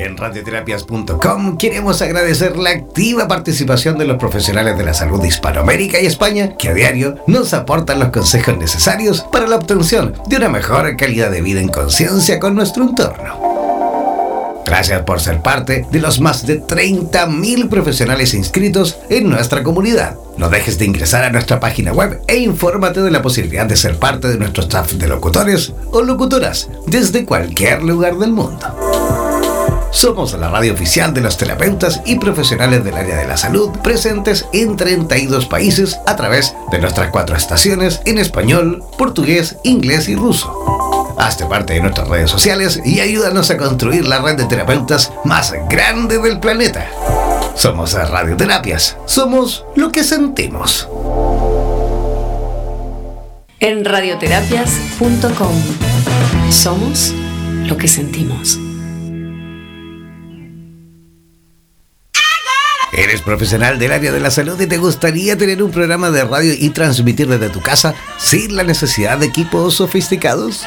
En radioterapias.com queremos agradecer la activa participación de los profesionales de la salud de Hispanoamérica y España que a diario nos aportan los consejos necesarios para la obtención de una mejor calidad de vida en conciencia con nuestro entorno. Gracias por ser parte de los más de 30.000 profesionales inscritos en nuestra comunidad. No dejes de ingresar a nuestra página web e infórmate de la posibilidad de ser parte de nuestro staff de locutores o locutoras desde cualquier lugar del mundo. Somos la radio oficial de los terapeutas y profesionales del área de la salud presentes en 32 países a través de nuestras cuatro estaciones en español, portugués, inglés y ruso. Hazte parte de nuestras redes sociales y ayúdanos a construir la red de terapeutas más grande del planeta. Somos Radioterapias. Somos lo que sentimos. En radioterapias.com somos lo que sentimos. ¿Eres profesional del área de la salud y te gustaría tener un programa de radio y transmitir desde tu casa sin la necesidad de equipos sofisticados?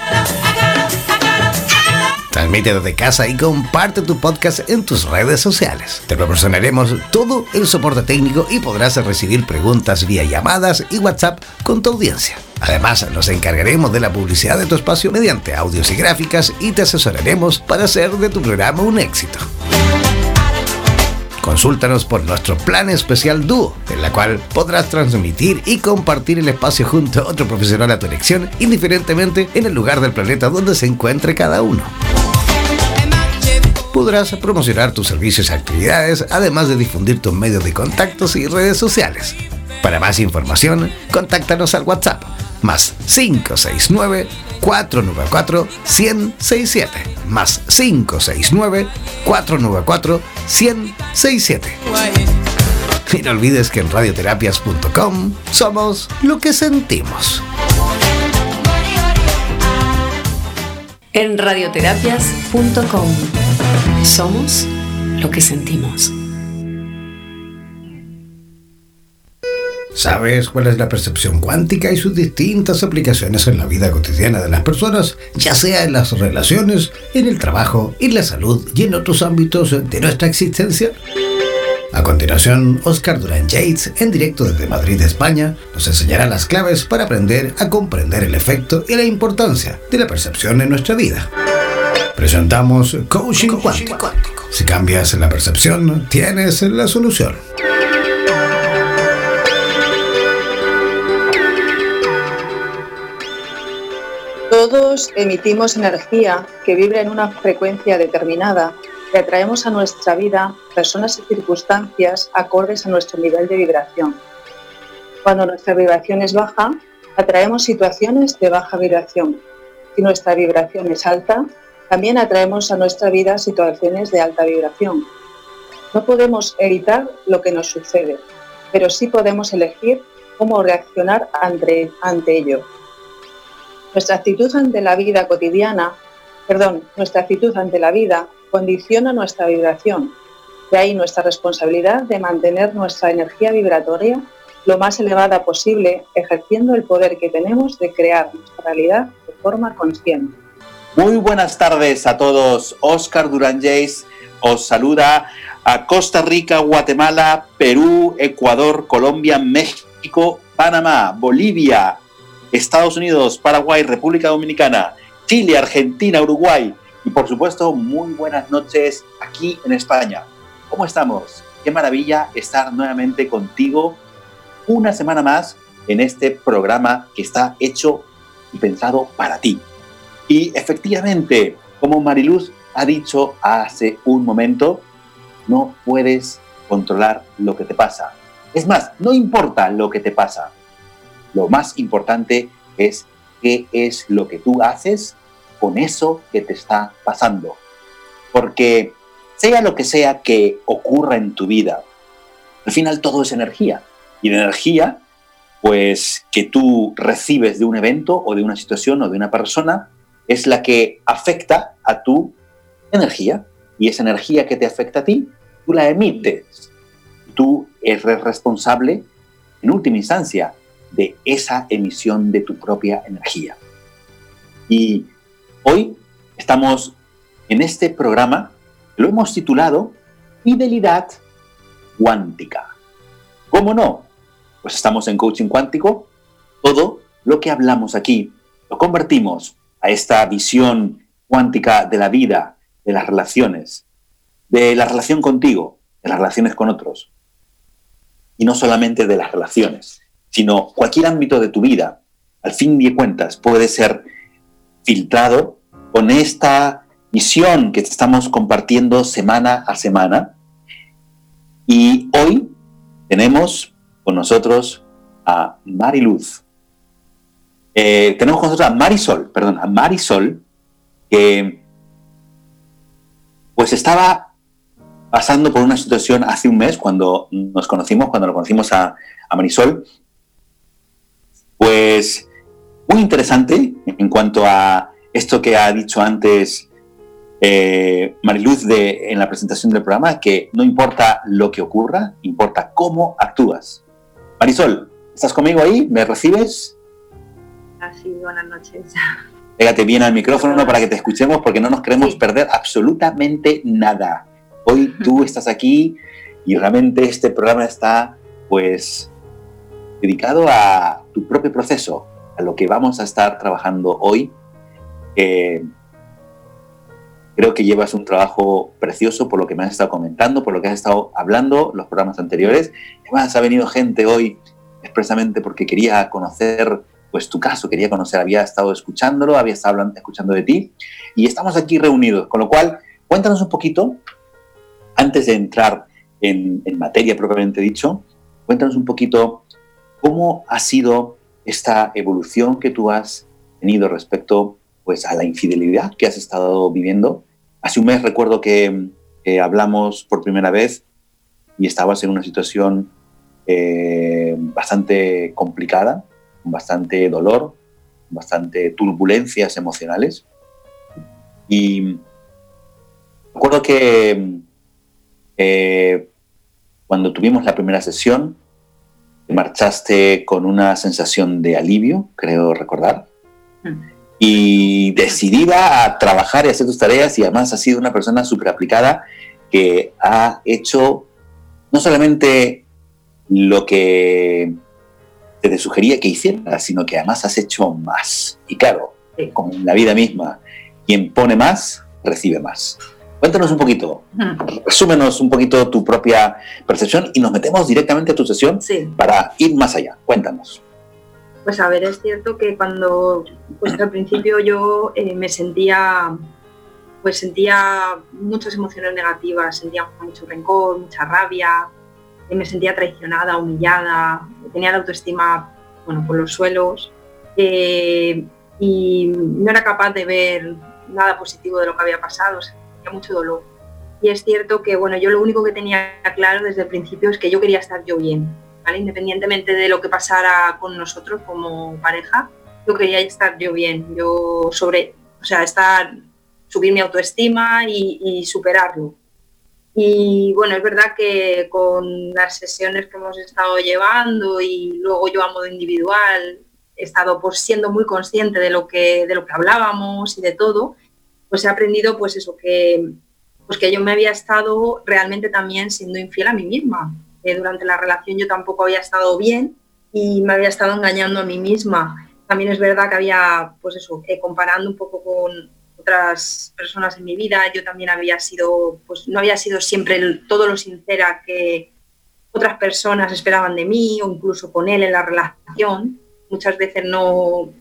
Transmite desde casa y comparte tu podcast en tus redes sociales. Te proporcionaremos todo el soporte técnico y podrás recibir preguntas vía llamadas y WhatsApp con tu audiencia. Además, nos encargaremos de la publicidad de tu espacio mediante audios y gráficas y te asesoraremos para hacer de tu programa un éxito. Consúltanos por nuestro plan especial Dúo, en la cual podrás transmitir y compartir el espacio junto a otro profesional a tu elección, indiferentemente en el lugar del planeta donde se encuentre cada uno. Podrás promocionar tus servicios y actividades, además de difundir tus medios de contactos y redes sociales. Para más información, contáctanos al WhatsApp más 569 494 1067 más 569 494 1067. Y no olvides que en radioterapias.com somos lo que sentimos. En radioterapias.com somos lo que sentimos. ¿Sabes cuál es la percepción cuántica y sus distintas aplicaciones en la vida cotidiana de las personas, ya sea en las relaciones, en el trabajo, en la salud y en otros ámbitos de nuestra existencia? A continuación, Oscar Durán Yates, en directo desde Madrid, España, nos enseñará las claves para aprender a comprender el efecto y la importancia de la percepción en nuestra vida. Presentamos Coaching Cuántico. Si cambias la percepción, tienes la solución. Todos emitimos energía que vibra en una frecuencia determinada y atraemos a nuestra vida personas y circunstancias acordes a nuestro nivel de vibración. Cuando nuestra vibración es baja, atraemos situaciones de baja vibración. Si nuestra vibración es alta, también atraemos a nuestra vida situaciones de alta vibración. No podemos evitar lo que nos sucede, pero sí podemos elegir cómo reaccionar ante, ante ello. Nuestra actitud ante la vida cotidiana, perdón, nuestra actitud ante la vida condiciona nuestra vibración. De ahí nuestra responsabilidad de mantener nuestra energía vibratoria lo más elevada posible, ejerciendo el poder que tenemos de crear nuestra realidad de forma consciente. Muy buenas tardes a todos. Oscar Durán os saluda a Costa Rica, Guatemala, Perú, Ecuador, Colombia, México, Panamá, Bolivia, Estados Unidos, Paraguay, República Dominicana, Chile, Argentina, Uruguay y por supuesto muy buenas noches aquí en España. ¿Cómo estamos? Qué maravilla estar nuevamente contigo una semana más en este programa que está hecho y pensado para ti. Y efectivamente, como Mariluz ha dicho hace un momento, no puedes controlar lo que te pasa. Es más, no importa lo que te pasa, lo más importante es qué es lo que tú haces con eso que te está pasando. Porque sea lo que sea que ocurra en tu vida, al final todo es energía. Y la energía, pues que tú recibes de un evento o de una situación o de una persona, es la que afecta a tu energía. Y esa energía que te afecta a ti, tú la emites. Tú eres responsable, en última instancia, de esa emisión de tu propia energía. Y hoy estamos en este programa Lo hemos titulado Fidelidad Cuántica. ¿Cómo no? Pues estamos en coaching cuántico. Todo lo que hablamos aquí lo convertimos a esta visión cuántica de la vida, de las relaciones, de la relación contigo, de las relaciones con otros. Y no solamente de las relaciones, sino cualquier ámbito de tu vida, al fin de cuentas, puede ser filtrado con esta visión que estamos compartiendo semana a semana. Y hoy tenemos con nosotros a Mariluz. Eh, tenemos con nosotros a Marisol, perdón, a Marisol, que pues estaba pasando por una situación hace un mes, cuando nos conocimos, cuando lo conocimos a, a Marisol, pues muy interesante en cuanto a esto que ha dicho antes eh, Mariluz de, en la presentación del programa, que no importa lo que ocurra, importa cómo actúas. Marisol, ¿estás conmigo ahí? ¿Me recibes? Así, buenas noches. Pégate bien al micrófono para que te escuchemos porque no nos queremos perder absolutamente nada. Hoy tú estás aquí y realmente este programa está pues dedicado a tu propio proceso, a lo que vamos a estar trabajando hoy. Eh, creo que llevas un trabajo precioso por lo que me has estado comentando, por lo que has estado hablando los programas anteriores. Además, ha venido gente hoy expresamente porque quería conocer pues tu caso, quería conocer, había estado escuchándolo, había estado escuchando de ti y estamos aquí reunidos. Con lo cual, cuéntanos un poquito, antes de entrar en, en materia propiamente dicho, cuéntanos un poquito cómo ha sido esta evolución que tú has tenido respecto pues, a la infidelidad que has estado viviendo. Hace un mes recuerdo que hablamos por primera vez y estabas en una situación eh, bastante complicada, con bastante dolor, bastante turbulencias emocionales. Y recuerdo que eh, cuando tuvimos la primera sesión, marchaste con una sensación de alivio, creo recordar, mm. y decidida a trabajar y hacer tus tareas y además has sido una persona súper aplicada que ha hecho no solamente lo que te sugería que hicieras, sino que además has hecho más. Y claro, como en la vida misma, quien pone más, recibe más. Cuéntanos un poquito, resúmenos un poquito tu propia percepción y nos metemos directamente a tu sesión para ir más allá. Cuéntanos. Pues a ver, es cierto que cuando, pues al principio yo eh, me sentía, pues sentía muchas emociones negativas, sentía mucho rencor, mucha rabia, eh, me sentía traicionada, humillada, tenía la autoestima, bueno, por los suelos eh, y no era capaz de ver nada positivo de lo que había pasado mucho dolor. Y es cierto que, bueno, yo lo único que tenía claro desde el principio es que yo quería estar yo bien, ¿vale? Independientemente de lo que pasara con nosotros como pareja, yo quería estar yo bien, yo sobre, o sea, estar, subir mi autoestima y, superarlo. Y bueno, es verdad que con las sesiones que hemos estado llevando y luego yo a modo individual he estado pues siendo muy consciente de lo que, de lo que hablábamos y de todo pues he aprendido pues eso, que, pues que yo me había estado realmente también siendo infiel a mí misma. durante la relación yo tampoco había estado bien y me había estado engañando a mí misma. También es verdad que había, pues eso, comparando un poco con otras personas en mi vida, yo también había sido, pues no había sido siempre todo lo sincera que otras personas esperaban de mí o incluso con él en la relación. Muchas veces no,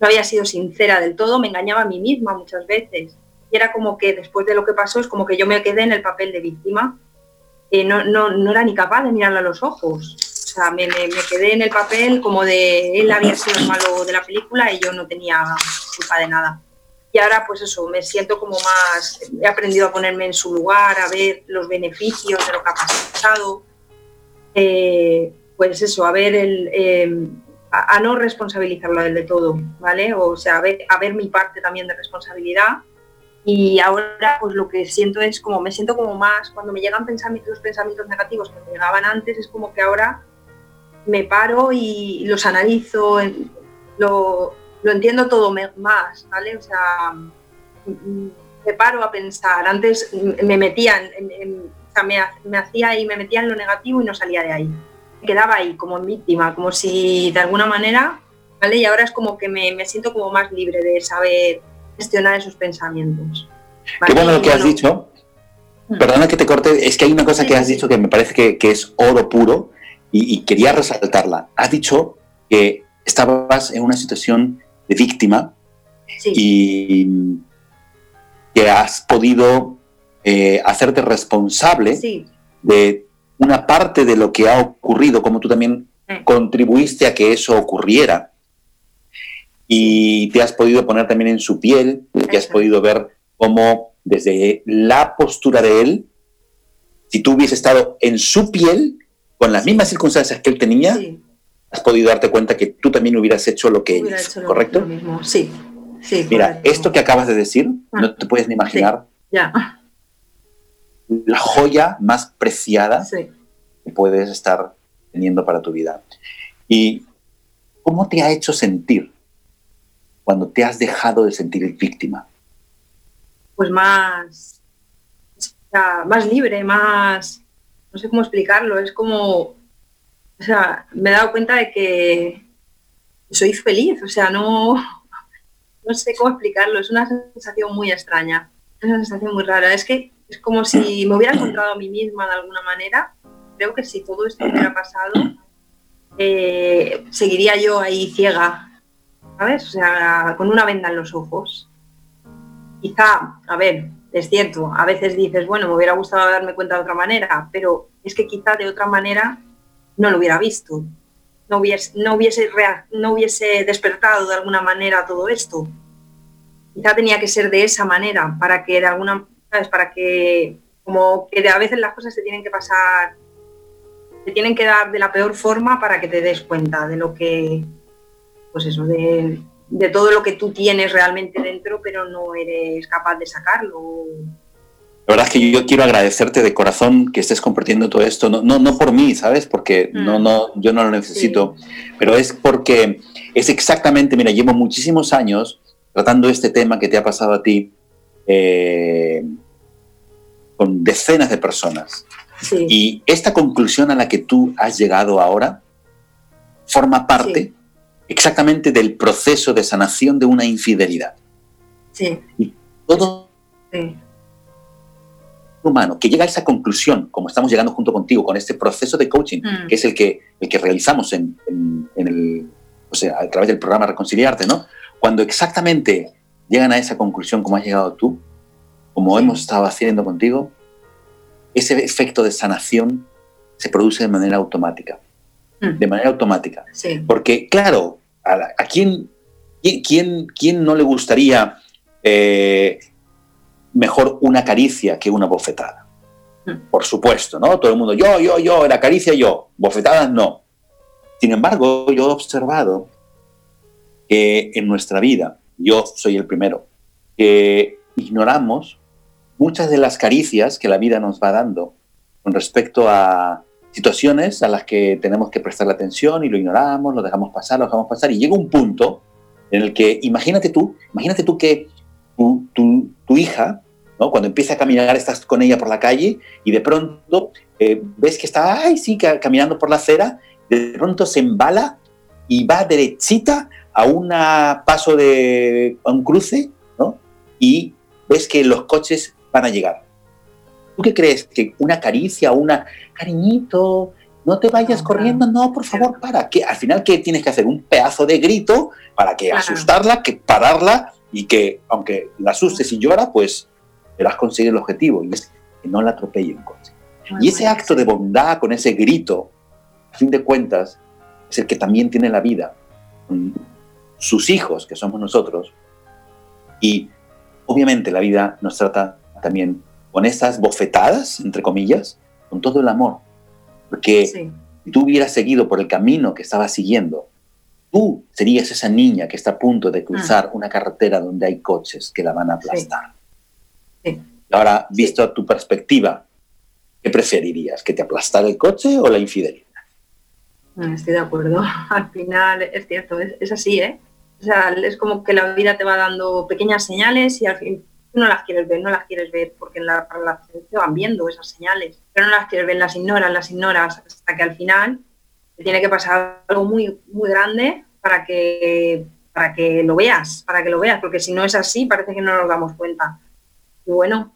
no había sido sincera del todo, me engañaba a mí misma muchas veces. Y era como que después de lo que pasó es como que yo me quedé en el papel de víctima. Eh, no, no, no, era ni capaz de mirarle a los ojos. O sea, me, me, quedé en el papel como de él había sido el malo de la película y yo no tenía culpa de nada. Y ahora pues eso, me siento como más, he aprendido a ponerme en su lugar, a ver los beneficios de lo que ha pasado. Eh, pues eso, a ver el, eh, a, no responsabilizarlo del de todo, ¿vale? O sea, a ver, a ver mi parte también de responsabilidad. Y ahora pues lo que siento es como, me siento como más, cuando me llegan pensamientos, los pensamientos negativos que me llegaban antes, es como que ahora me paro y los analizo, lo, lo entiendo todo más, ¿vale? O sea, me paro a pensar. Antes me metían, o sea, me, hacía y me metía en lo negativo y no salía de ahí. Me quedaba ahí como víctima, como si de alguna manera, ¿vale? Y ahora es como que me, siento como más libre de saber gestionar esos pensamientos. Qué bueno lo que has dicho. Mm. Perdona que te corte, es que hay una cosa que has dicho que me parece que, es oro puro y, quería resaltarla. Has dicho que estabas en una situación de víctima y que has podido eh, hacerte responsable de una parte de lo que ha ocurrido, como tú también contribuiste a que eso ocurriera. Y te has podido poner también en su piel, y has podido ver cómo desde la postura de él, si tú hubieses estado en su piel, con las mismas circunstancias que él tenía, has podido darte cuenta que tú también hubieras hecho lo que él hizo, ¿correcto? Sí. Mira, esto que acabas de decir, no ah. te puedes ni imaginar. Ya. La joya más preciada que puedes estar teniendo para tu vida. ¿Y cómo te ha hecho sentir cuando te has dejado de sentir víctima? Pues más, más libre, más, no sé cómo explicarlo, es como, o sea, me he dado cuenta de que soy feliz, o sea, no, no sé cómo explicarlo, es una sensación muy extraña, es una sensación muy rara. Es que es como si me hubiera encontrado a mí misma de alguna manera. Creo que si todo esto hubiera pasado, eh, seguiría yo ahí ciega, ¿sabes? O sea, con una venda en los ojos. Quizá, a ver, es cierto, a veces dices, bueno, me hubiera gustado darme cuenta de otra manera, pero es que quizá de otra manera no lo hubiera visto no hubiese, no hubiese, no hubiese despertado de alguna manera todo esto. Quizá tenía que ser de esa manera, para que de alguna, ¿sabes? Para que, como que a veces las cosas se tienen que pasar, se tienen que dar de la peor forma para que te des cuenta de lo que, pues eso, de, de todo lo que tú tienes realmente dentro, pero no eres capaz de sacarlo la verdad es que yo quiero agradecerte de corazón que estés compartiendo todo esto, no, no, no por mí, ¿sabes? Porque mm. no, no, yo no lo necesito, pero es porque es exactamente, mira, llevo muchísimos años tratando este tema que te ha pasado a ti eh, con decenas de personas. Y esta conclusión a la que tú has llegado ahora forma parte exactamente del proceso de sanación de una infidelidad. Sí. Y todo humano que llega a esa conclusión, como estamos llegando junto contigo con este proceso de coaching, mm. que es el que, el que realizamos en, el, o sea, a través del programa Reconciliarte, ¿no? Cuando exactamente llegan a esa conclusión como has llegado tú, como hemos estado haciendo contigo, ese efecto de sanación se produce de manera automática. Mm. De manera automática. Porque, claro, a, quién, quién, quién, no le gustaría eh, mejor una caricia que una bofetada. Hmm. Por supuesto, ¿no? Todo el mundo, yo, yo, yo, la caricia yo, bofetadas no. Sin embargo, yo he observado que en nuestra vida, yo soy el primero, que ignoramos muchas de las caricias que la vida nos va dando con respecto a situaciones a las que tenemos que prestar la atención y lo ignoramos, lo dejamos pasar, lo dejamos pasar y llega un punto en el que, imagínate tú, imagínate tú que tu, hija, ¿no? cuando empieza a caminar, estás con ella por la calle y de pronto eh, ves que está, ay, sí, caminando por la acera, de pronto se embala y va derechita a un paso de a un cruce, ¿no? Y ves que los coches van a llegar. ¿Tú qué crees? ¿Que una caricia, una cariñito, no te vayas corriendo? No, por favor, para. que Al final, ¿qué tienes que hacer? Un pedazo de grito para que asustarla, que pararla y que aunque la asustes y llora, pues verás conseguir el objetivo y es que no la atropelle un coche. y ese acto de bondad con ese grito, a fin de cuentas, es el que también tiene la vida, sus hijos, que somos nosotros, y obviamente la vida nos trata también con esas bofetadas, entre comillas, con todo el amor, porque si tú hubieras seguido por el camino que estabas siguiendo, tú serías esa niña que está a punto de cruzar ah. una carretera donde hay coches que la van a aplastar. Ahora, visto a tu perspectiva, ¿qué preferirías? ¿Que te aplastara el coche o la infidelidad? Ah, estoy de acuerdo. Al final es cierto, es, así, ¿eh? O sea, es como que la vida te va dando pequeñas señales y al fin, no las quieres ver, no las quieres ver, porque en la relación te van viendo esas señales, pero no las quieres ver, las ignoras, las ignoras, hasta que al final te tiene que pasar algo muy, muy grande para que, para que lo veas, para que lo veas, porque si no es así, parece que no nos damos cuenta. Y bueno,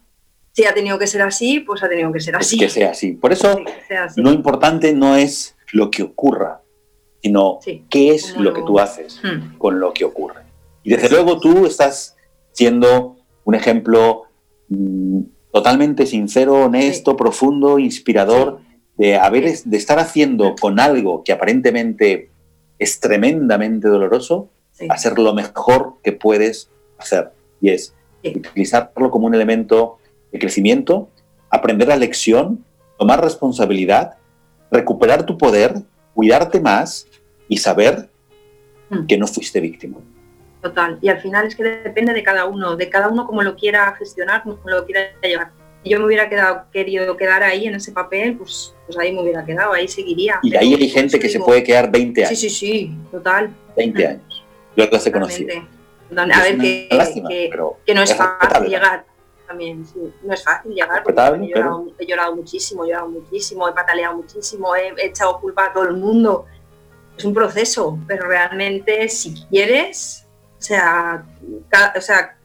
si ha tenido que ser así, pues ha tenido que ser así. Que sea así. Por eso, lo importante no es lo que ocurra, sino qué es lo que tú haces hmm. con lo que ocurre. Y desde luego tú estás siendo un ejemplo mm, totalmente sincero, honesto, profundo, inspirador, de, haber, de estar haciendo con algo que aparentemente es tremendamente doloroso, hacer lo mejor que puedes hacer. Y es utilizarlo como un elemento de crecimiento, aprender la lección, tomar responsabilidad, recuperar tu poder, cuidarte más y saber hmm. que no fuiste víctima. Total. Y al final es que depende de cada uno, de cada uno cómo lo quiera gestionar, cómo lo quiera llevar. Si yo me hubiera quedado, querido quedar ahí en ese papel, pues, pues ahí me hubiera quedado, ahí seguiría. Y ahí hay gente que se puede quedar 20 años. Sí, sí, sí, total. 20 años. Yo las he conocido. A ver, que, que, no es, fácil llegar también, sí. No es fácil llegar porque he llorado, he llorado, muchísimo, he llorado muchísimo, he pataleado muchísimo, he, echado culpa a todo el mundo. Es un proceso, pero realmente si quieres, o sea, cada, o sea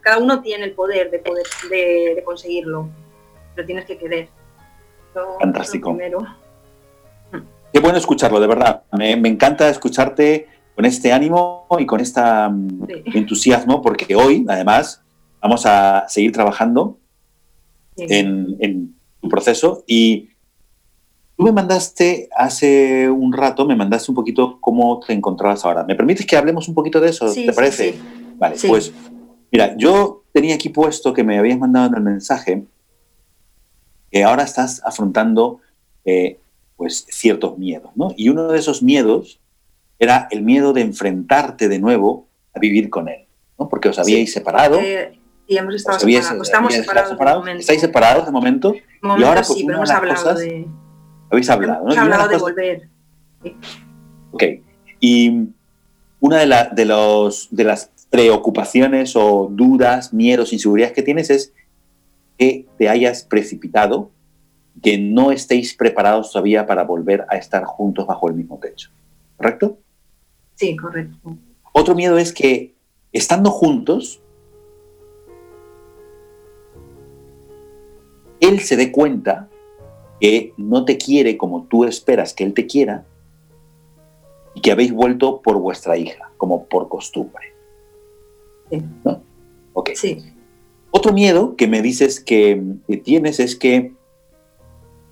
cada uno tiene el poder de, poder de, conseguirlo, pero tienes que querer. Fantástico. Qué bueno escucharlo, de verdad. Me, encanta escucharte con este ánimo y con este entusiasmo, porque hoy, además, vamos a seguir trabajando en, en tu proceso y Tú me mandaste hace un rato, me mandaste un poquito cómo te encontrabas ahora. ¿Me permites que hablemos un poquito de eso? ¿Te parece? Vale, pues mira, yo tenía aquí puesto que me habías mandado en el mensaje que ahora estás afrontando eh, pues ciertos miedos, ¿no? Y uno de esos miedos era el miedo de enfrentarte de nuevo a vivir con él, ¿no? Porque os habíais separado. Eh, y hemos estado separados. Estamos separados. ¿Estáis separados de momento? y ahora pues sí, pero hemos hablado de habéis hablado, ¿no? Hemos hablado de volver. Ok. Y una de, de, los, de las preocupaciones o dudas, miedos, inseguridades que tienes es que te hayas precipitado, que no estéis preparados todavía para volver a estar juntos bajo el mismo techo. ¿Correcto? Sí, correcto. Otro miedo es que estando juntos, él se dé cuenta que no te quiere como tú esperas que él te quiera y que habéis vuelto por vuestra hija, como por costumbre. Sí. ¿No? Ok. Sí. Otro miedo que me dices que, tienes es que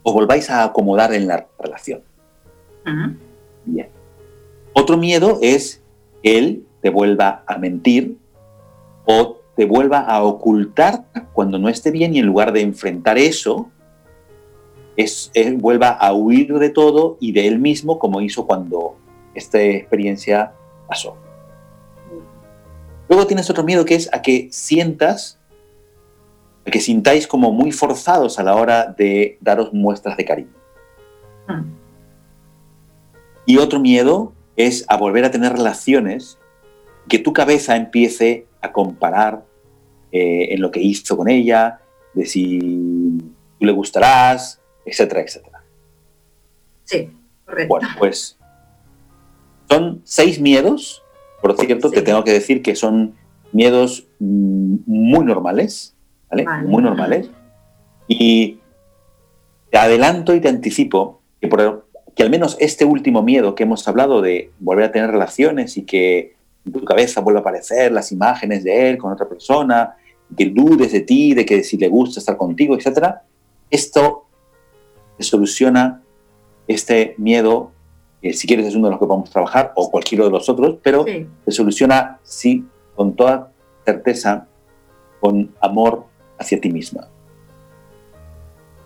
os volváis a acomodar en la relación. Bien. Otro miedo es que él te vuelva a mentir o te vuelva a ocultar cuando no esté bien y en lugar de enfrentar eso, es, él vuelva a huir de todo y de él mismo como hizo cuando esta experiencia pasó. Luego tienes otro miedo que es a que sientas, a que sintáis como muy forzados a la hora de daros muestras de cariño. Hmm. Y otro miedo es a volver a tener relaciones que tu cabeza empiece a comparar eh, en lo que hizo con ella, de si tú le gustarás, etcétera, etcétera. Sí, correcto. Bueno, pues son seis miedos, por cierto, te tengo que decir que son miedos mm, muy normales, ¿vale? Muy normales. Y te adelanto y te anticipo que, por, que al menos este último miedo que hemos hablado de volver a tener relaciones y que en tu cabeza vuelva a aparecer las imágenes de él con otra persona, que dudes de ti, de que si le gusta estar contigo, etcétera, esto soluciona este miedo, que si quieres es uno de los que podemos trabajar, o cualquiera de los otros, pero se soluciona, sí, con toda certeza, con amor hacia ti misma.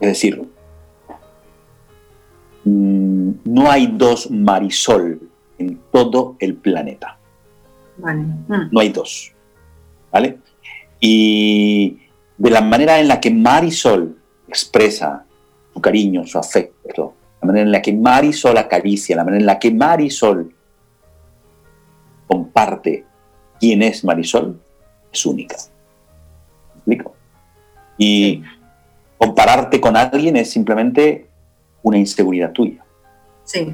Es decir, mm, no hay dos Marisol en todo el planeta. Mm. No hay dos. ¿Vale? Y de la manera en la que Marisol expresa su cariño, su afecto, la manera en la que Marisol acaricia, la manera en la que Marisol comparte quién es Marisol, es única. explico? Y compararte con alguien es simplemente una inseguridad tuya. Sí.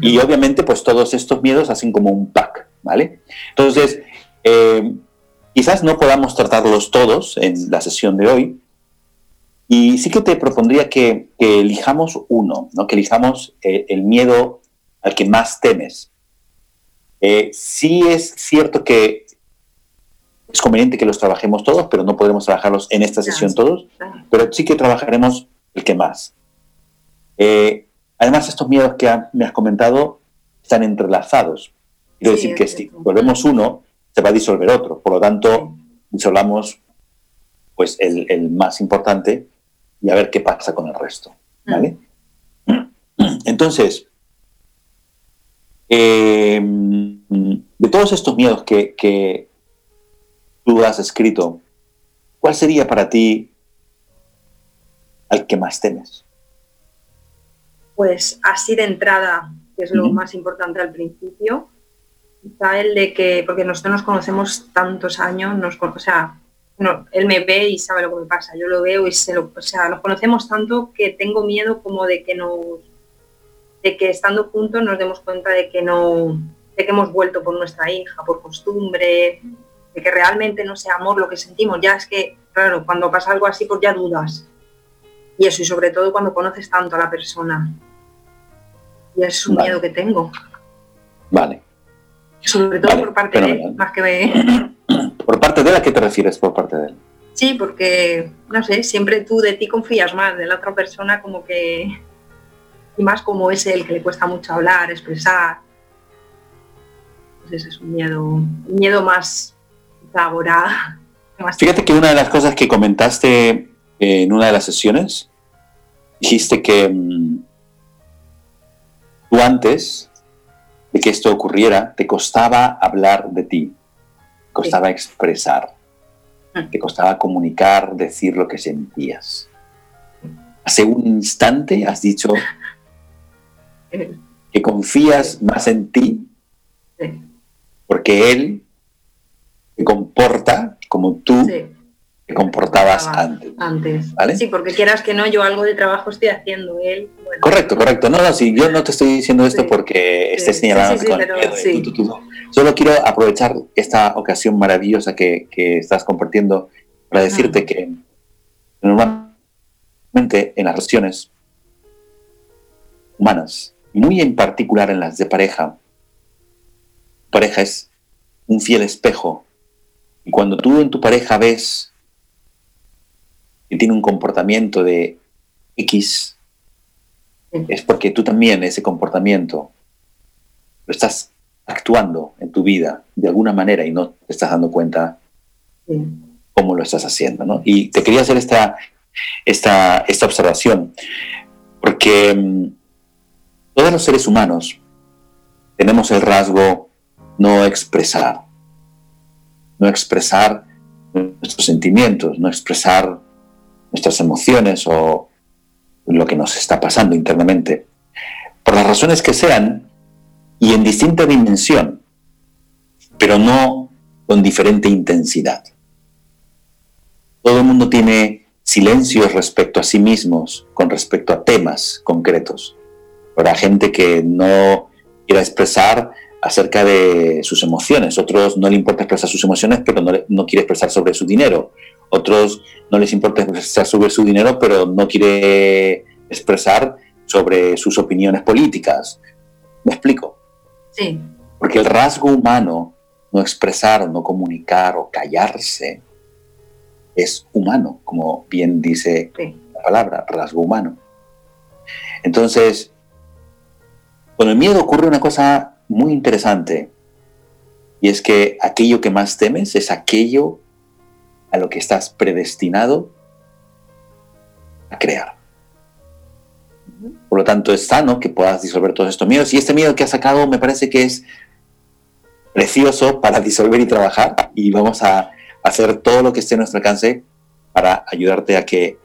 Y obviamente, pues todos estos miedos hacen como un pack, ¿vale? Entonces, eh, quizás no podamos tratarlos todos en la sesión de hoy, y sí que te propondría que, elijamos uno, ¿no? que elijamos eh, el miedo al que más temes. Eh, sí es cierto que es conveniente que los trabajemos todos, pero no podremos trabajarlos en esta sesión todos, pero sí que trabajaremos el que más. Eh, además, estos miedos que me has comentado están entrelazados. Quiero decir que si volvemos uno, se va a disolver otro. Por lo tanto, disolvamos pues, el, el más importante y a ver qué pasa con el resto. ¿vale? Entonces, eh, de todos estos miedos que, tú has escrito, ¿cuál sería para ti al que más temes? Pues así de entrada, que es lo más importante al principio, quizá el de que, porque nosotros nos conocemos tantos años, nos, o sea, no, él me ve y sabe lo que me pasa, yo lo veo y se lo, o sea, nos conocemos tanto que tengo miedo como de que nos, de que estando juntos nos demos cuenta de que no, de que hemos vuelto por nuestra hija, por costumbre, de que realmente no sea amor lo que sentimos, ya es que, claro, cuando pasa algo así, pues ya dudas. Y eso, y sobre todo cuando conoces tanto a la persona. Y es un miedo que tengo. Vale. Sobre todo por parte de él, más que de... ¿Por parte de él a qué te refieres por parte de él? Sí, porque, no sé, siempre tú de ti confías más, de la otra persona como que... Y más como es él, que le cuesta mucho hablar, expresar. Entonces es un miedo, un miedo más laboral. Fíjate que una de las cosas que comentaste en una de las sesiones, dijiste que mm, tú antes de que esto ocurriera, te costaba hablar de ti costaba expresar, te costaba comunicar, decir lo que sentías. Hace un instante has dicho que confías más en ti porque Él te comporta como tú te comportabas antes. Antes. Sí, porque quieras que no, yo algo de trabajo estoy haciendo. Él. correcto, correcto. No, no, sí, yo no te estoy diciendo esto porque estés señalando con el tú, tú, Solo quiero aprovechar esta ocasión maravillosa que, estás compartiendo para decirte que normalmente en las relaciones humanas, muy en particular en las de pareja, pareja es un fiel espejo. Y cuando tú en tu pareja ves que tiene un comportamiento de X, es porque tú también ese comportamiento lo estás actuando en tu vida de alguna manera y no te estás dando cuenta cómo lo estás haciendo. ¿no? Y te quería hacer esta, esta, esta observación, porque mm, todos los seres humanos tenemos el rasgo no expresar, no expresar nuestros sentimientos, no expresar nuestras emociones o lo que nos está pasando internamente. Por las razones que sean, y en distinta dimensión, pero no con diferente intensidad. Todo el mundo tiene silencios respecto a sí mismos con respecto a temas concretos. Habrá gente que no quiera expresar acerca de sus emociones, otros no le importa expresar sus emociones, pero no, no quiere expresar sobre su dinero, otros no les importa expresar sobre su dinero, pero no quiere expresar sobre sus opiniones políticas. ¿Me explico? Sí. Porque el rasgo humano, no expresar, no comunicar o callarse, es humano, como bien dice la palabra, rasgo humano. Entonces, con el miedo ocurre una cosa muy interesante, y es que aquello que más temes es aquello a lo que estás predestinado a crear. Por lo tanto, es sano que puedas disolver todos estos miedos. Y este miedo que has sacado me parece que es precioso para disolver y trabajar. Y vamos a hacer todo lo que esté en nuestro alcance para ayudarte a que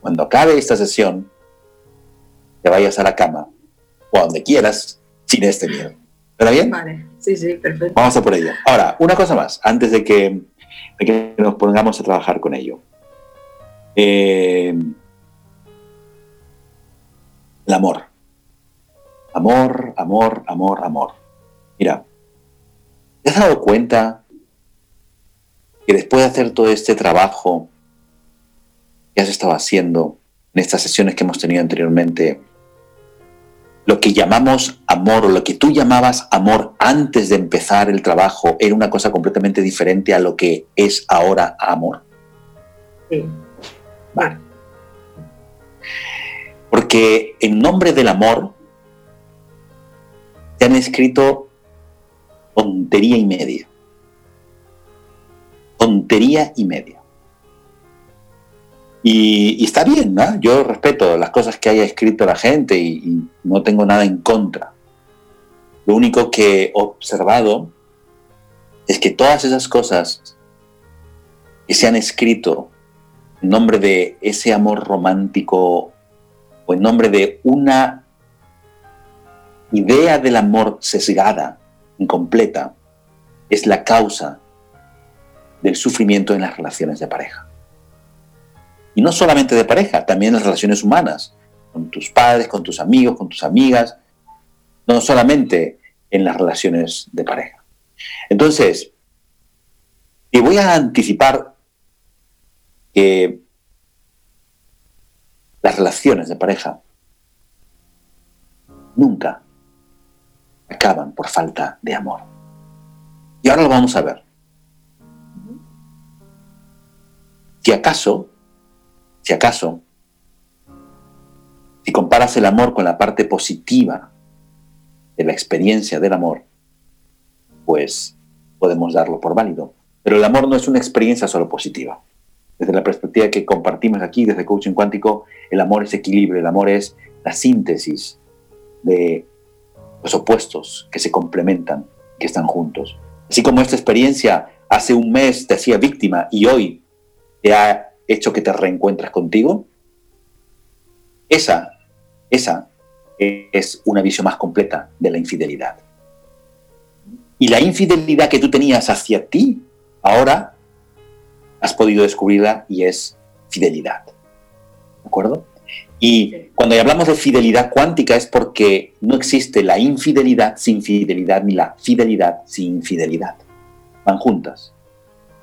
cuando acabe esta sesión te vayas a la cama o a donde quieras sin este miedo. ¿Está bien? Vale, sí, sí, perfecto. Vamos a por ello. Ahora, una cosa más, antes de que de que nos pongamos a trabajar con ello. Eh, el amor. Amor, amor, amor, amor. Mira, ¿te has dado cuenta que después de hacer todo este trabajo que has estado haciendo en estas sesiones que hemos tenido anteriormente, lo que llamamos amor o lo que tú llamabas amor antes de empezar el trabajo era una cosa completamente diferente a lo que es ahora amor? Sí. Vale. Porque en nombre del amor se han escrito tontería y media. Tontería y media. Y, está bien, ¿no? Yo respeto las cosas que haya escrito la gente y, y no tengo nada en contra. Lo único que he observado es que todas esas cosas que se han escrito en nombre de ese amor romántico o en nombre de una idea del amor sesgada, incompleta, es la causa del sufrimiento en las relaciones de pareja. Y no solamente de pareja, también las relaciones humanas, con tus padres, con tus amigos, con tus amigas, no solamente en las relaciones de pareja. Entonces, y voy a anticipar que las relaciones de pareja nunca acaban por falta de amor. Y ahora lo vamos a ver. Si acaso, si acaso, si comparas el amor con la parte positiva de la experiencia del amor, pues podemos darlo por válido. Pero el amor no es una experiencia solo positiva. Desde la perspectiva que compartimos aquí, desde Coaching Cuántico, el amor es equilibrio, el amor es la síntesis de los opuestos que se complementan, que están juntos. Así como esta experiencia hace un mes te hacía víctima y hoy te ha hecho que te reencuentres contigo, esa, esa es una visión más completa de la infidelidad. Y la infidelidad que tú tenías hacia ti, ahora has podido descubrirla y es fidelidad. ¿De acuerdo? Y cuando hablamos de fidelidad cuántica es porque no existe la infidelidad sin fidelidad ni la fidelidad sin infidelidad. Van juntas,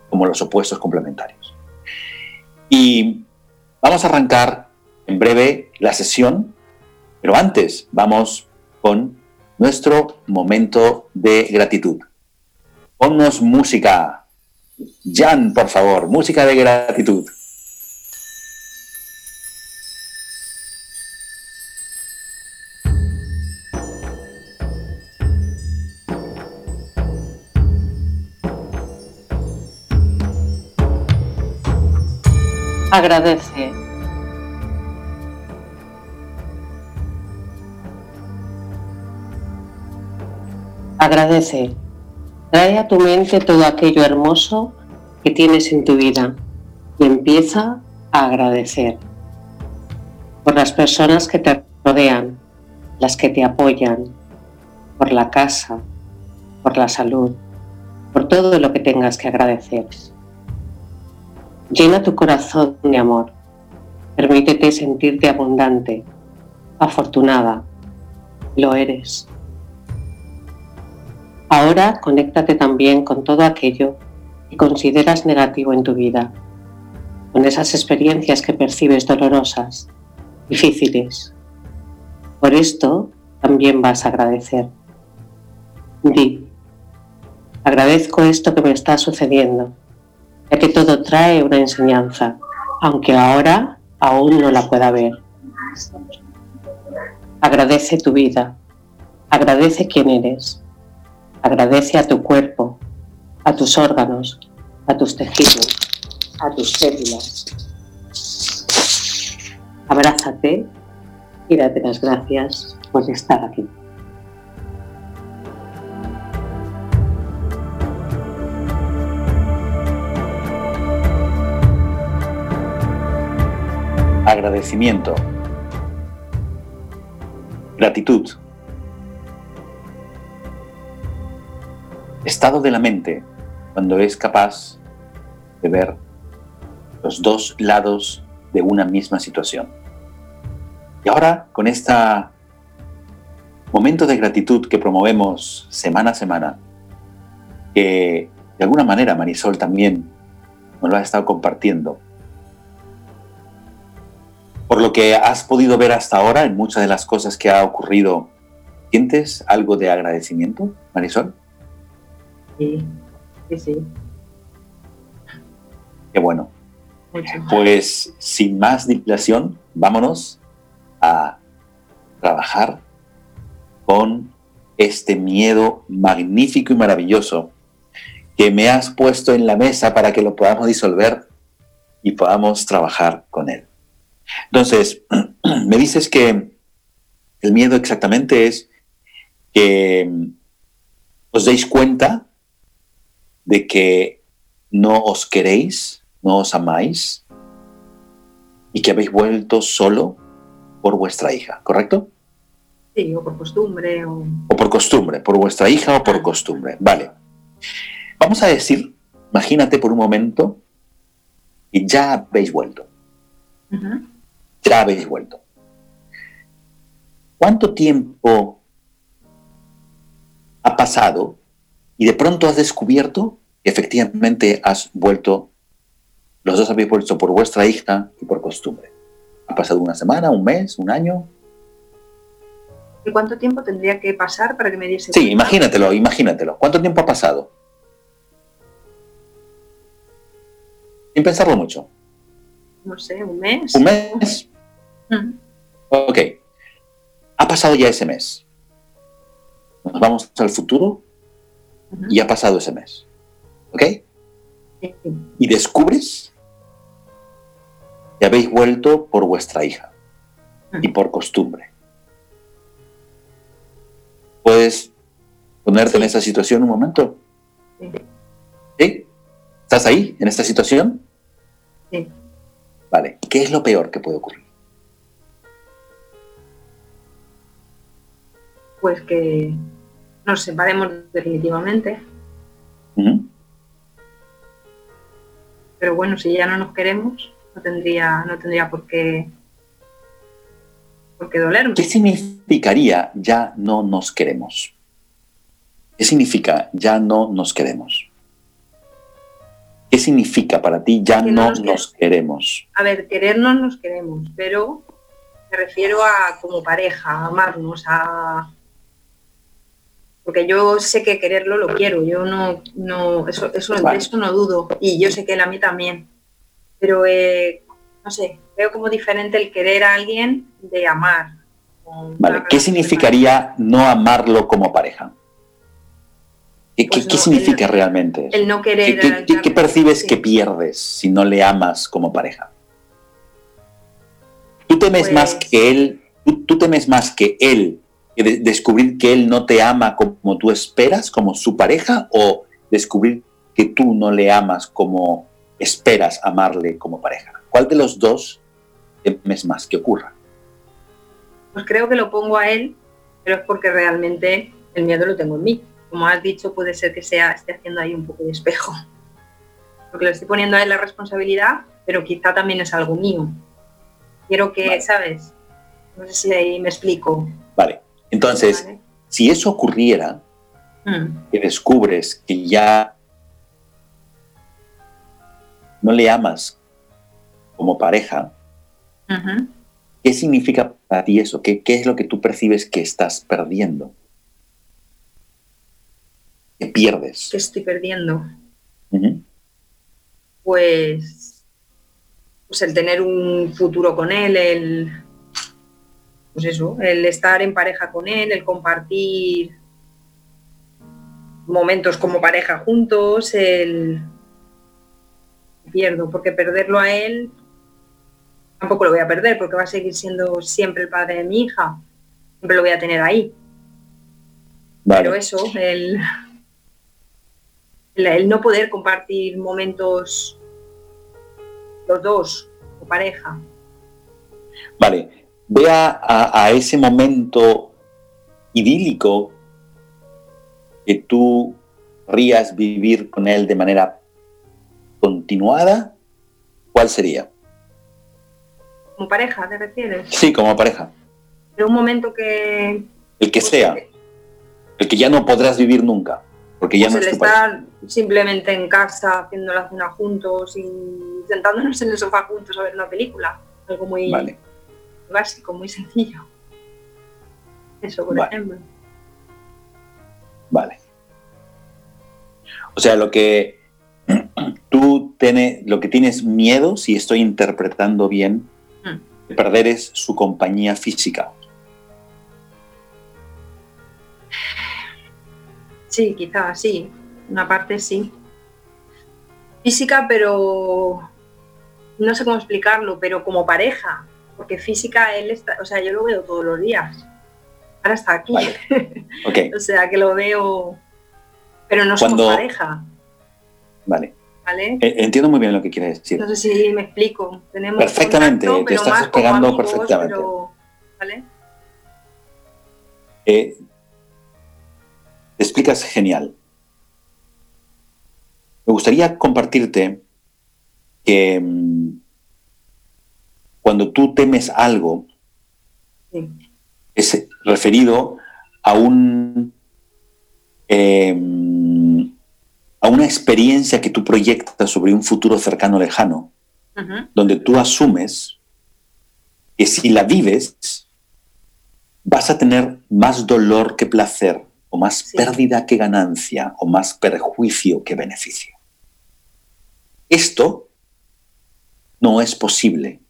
como los opuestos complementarios. Y vamos a arrancar en breve la sesión, pero antes vamos con nuestro momento de gratitud. Ponnos música. Jan, por favor, música de gratitud. Agradece. Agradece. Trae a tu mente todo aquello hermoso que tienes en tu vida y empieza a agradecer por las personas que te rodean, las que te apoyan, por la casa, por la salud, por todo lo que tengas que agradecer. Llena tu corazón de amor. Permítete sentirte abundante, afortunada. Lo eres. Ahora conéctate también con todo aquello que consideras negativo en tu vida, con esas experiencias que percibes dolorosas, difíciles. Por esto también vas a agradecer. Di, agradezco esto que me está sucediendo ya que todo trae una enseñanza, aunque ahora aún no la pueda ver. Agradece tu vida, agradece quién eres, agradece a tu cuerpo, a tus órganos, a tus tejidos, a tus células. Abrázate y date las gracias por estar aquí. Agradecimiento, gratitud, estado de la mente cuando es capaz de ver los dos lados de una misma situación. Y ahora, con este momento de gratitud que promovemos semana a semana, que de alguna manera Marisol también nos lo ha estado compartiendo, por lo que has podido ver hasta ahora en muchas de las cosas que ha ocurrido, ¿sientes algo de agradecimiento, Marisol? Sí, sí, sí. Qué bueno. Pues sin más dilación, vámonos a trabajar con este miedo magnífico y maravilloso que me has puesto en la mesa para que lo podamos disolver y podamos trabajar con él. Entonces, me dices que el miedo exactamente es que os deis cuenta de que no os queréis, no os amáis y que habéis vuelto solo por vuestra hija, ¿correcto? Sí, o por costumbre. O, o por costumbre, por vuestra hija o por costumbre. Vale. Vamos a decir, imagínate por un momento y ya habéis vuelto. Habéis vuelto. ¿Cuánto tiempo ha pasado y de pronto has descubierto que efectivamente has vuelto, los dos habéis vuelto por vuestra hija y por costumbre. ¿Ha pasado una semana, un mes, un año? ¿Y cuánto tiempo tendría que pasar para que me diese Sí, imagínatelo, imagínatelo. ¿Cuánto tiempo ha pasado? Sin pensarlo mucho. No sé, un mes. ¿Un mes? Ok. Ha pasado ya ese mes. Nos vamos al futuro y ha pasado ese mes. ¿Ok? Y descubres que habéis vuelto por vuestra hija y por costumbre. ¿Puedes ponerte en esa situación un momento? Sí. ¿Estás ahí, en esta situación? Sí. Vale. ¿Qué es lo peor que puede ocurrir? Pues que nos separemos definitivamente. Pero bueno, si ya no nos queremos, no tendría, no tendría por qué, por qué dolerme. ¿Qué significaría ya no nos queremos? ¿Qué significa ya no nos queremos? ¿Qué significa para ti ya Que no nos nos queremos? A ver, querernos nos queremos, pero me refiero a como pareja, a amarnos, a porque yo sé que quererlo lo quiero, yo no, no, eso, eso, de Vale. eso no dudo, y yo sé que él a mí también. Pero eh, no sé, veo como diferente el querer a alguien de amar. Vale. ¿Qué significaría no amarlo como pareja? ¿Qué, Pues qué- qué no, significa el- realmente? El no querer. ¿Qué, qué- qué- qué percibes sí. que pierdes si no le amas como pareja? ¿Tú temes Pues- más que él? ¿Tú, tú temes más que él de- descubrir que él no te ama como tú esperas, como su pareja, o descubrir que tú no le amas como esperas amarle como pareja? ¿Cuál de los dos temes más que ocurra? Pues creo que lo pongo a él, pero es porque realmente el miedo lo tengo en mí. Como has dicho, puede ser que sea, esté haciendo ahí un poco de espejo. Porque le estoy poniendo a él la responsabilidad, pero quizá también es algo mío. Quiero que, Vale. ¿sabes? No sé si ahí me explico. Vale, entonces, ¿vale? si eso ocurriera, Mm, que descubres que ya no le amas como pareja. ¿qué significa para ti eso? ¿Qué, qué es lo que tú percibes que estás perdiendo? ¿Qué pierdes? ¿Qué estoy perdiendo? Pues, pues el tener un futuro con él, el pues eso, el estar en pareja con él, el compartir momentos como pareja juntos, el pierdo, porque perderlo a él tampoco lo voy a perder, porque va a seguir siendo siempre el padre de mi hija, siempre lo voy a tener ahí. Pero Vale, eso, el, el, el no poder compartir momentos los dos o pareja. vale. Ve a, a- ese momento idílico que tú querrías vivir con él de manera continuada, ¿cuál sería? Como pareja, ¿te refieres? Sí, como pareja. Pero un momento que... El que sea. El que ya no podrás vivir nunca. Porque ya pues no es el tu pareja. estar simplemente en casa haciendo la cena juntos y sentándonos en el sofá juntos a ver una película. Algo muy Vale. Básico, muy sencillo. Eso, por Vale. ejemplo. Vale. O sea, lo que tú tiene, lo que tienes miedo, si estoy interpretando bien, Mm. de perder es su compañía física. Sí, quizás sí. Una parte sí. Física, pero no sé cómo explicarlo, pero como pareja. Porque física, él está, o sea, yo lo veo todos los días. Ahora está aquí. Vale. O sea, que lo veo, pero no somos Cuando- pareja, vale. ¿vale? E- Entiendo muy bien lo que quieres decir. No sé si me explico. Tenemos Perfectamente, contacto, te estás explicando amigos, perfectamente. pero- ¿Vale? Eh, te explicas genial. Me gustaría compartirte que mm, cuando tú temes algo, Sí. es referido a un eh, a una experiencia que tú proyectas sobre un futuro cercano lejano, Ujú. donde tú asumes que si la vives vas a tener más dolor que placer, o más Sí. pérdida que ganancia, o más perjuicio que beneficio. Esto no es posible.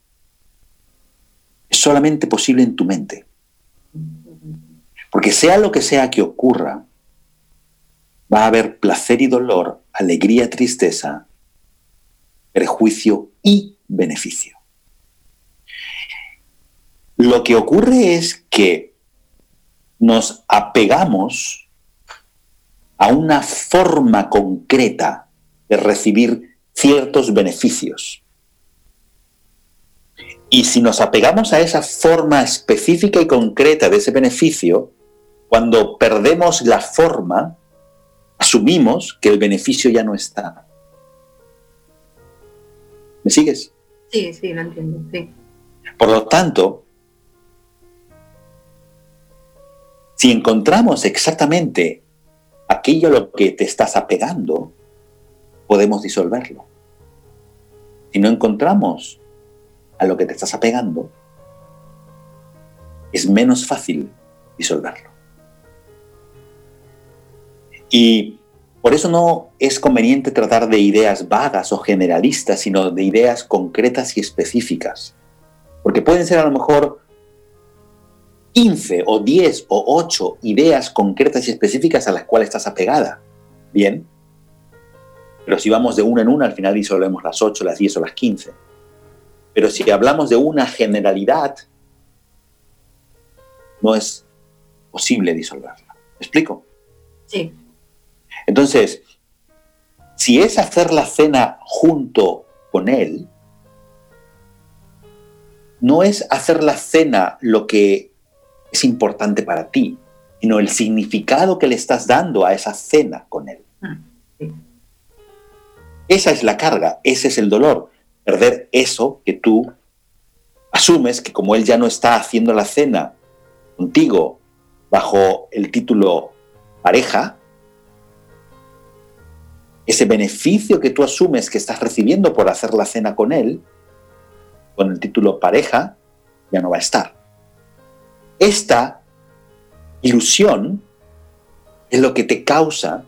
Es solamente posible en tu mente. Porque sea lo que sea que ocurra, va a haber placer y dolor, alegría, tristeza, perjuicio y beneficio. Lo que ocurre es que nos apegamos a una forma concreta de recibir ciertos beneficios. Y si nos apegamos a esa forma específica y concreta de ese beneficio, cuando perdemos la forma, asumimos que el beneficio ya no está. ¿Me sigues? Sí, sí, lo entiendo. Sí. Por lo tanto, si encontramos exactamente aquello a lo que te estás apegando, podemos disolverlo. Si no encontramos a lo que te estás apegando, es menos fácil disolverlo. Y por eso no es conveniente tratar de ideas vagas o generalistas, sino de ideas concretas y específicas. Porque pueden ser a lo mejor 15 o 10 o 8 ideas concretas y específicas a las cuales estás apegada. Bien. Pero si vamos de una en una, al final disolvemos las 8, las 10 o las 15. Pero si hablamos de una generalidad, no es posible disolverla. ¿Me explico? Sí. Entonces, si es hacer la cena junto con él, no es hacer la cena lo que es importante para ti, sino el significado que le estás dando a esa cena con él. Ah, sí. Esa es la carga, ese es el dolor, perder eso que tú asumes que como él ya no está haciendo la cena contigo bajo el título pareja, ese beneficio que tú asumes que estás recibiendo por hacer la cena con él, con el título pareja, ya no va a estar. Esta ilusión es lo que te causa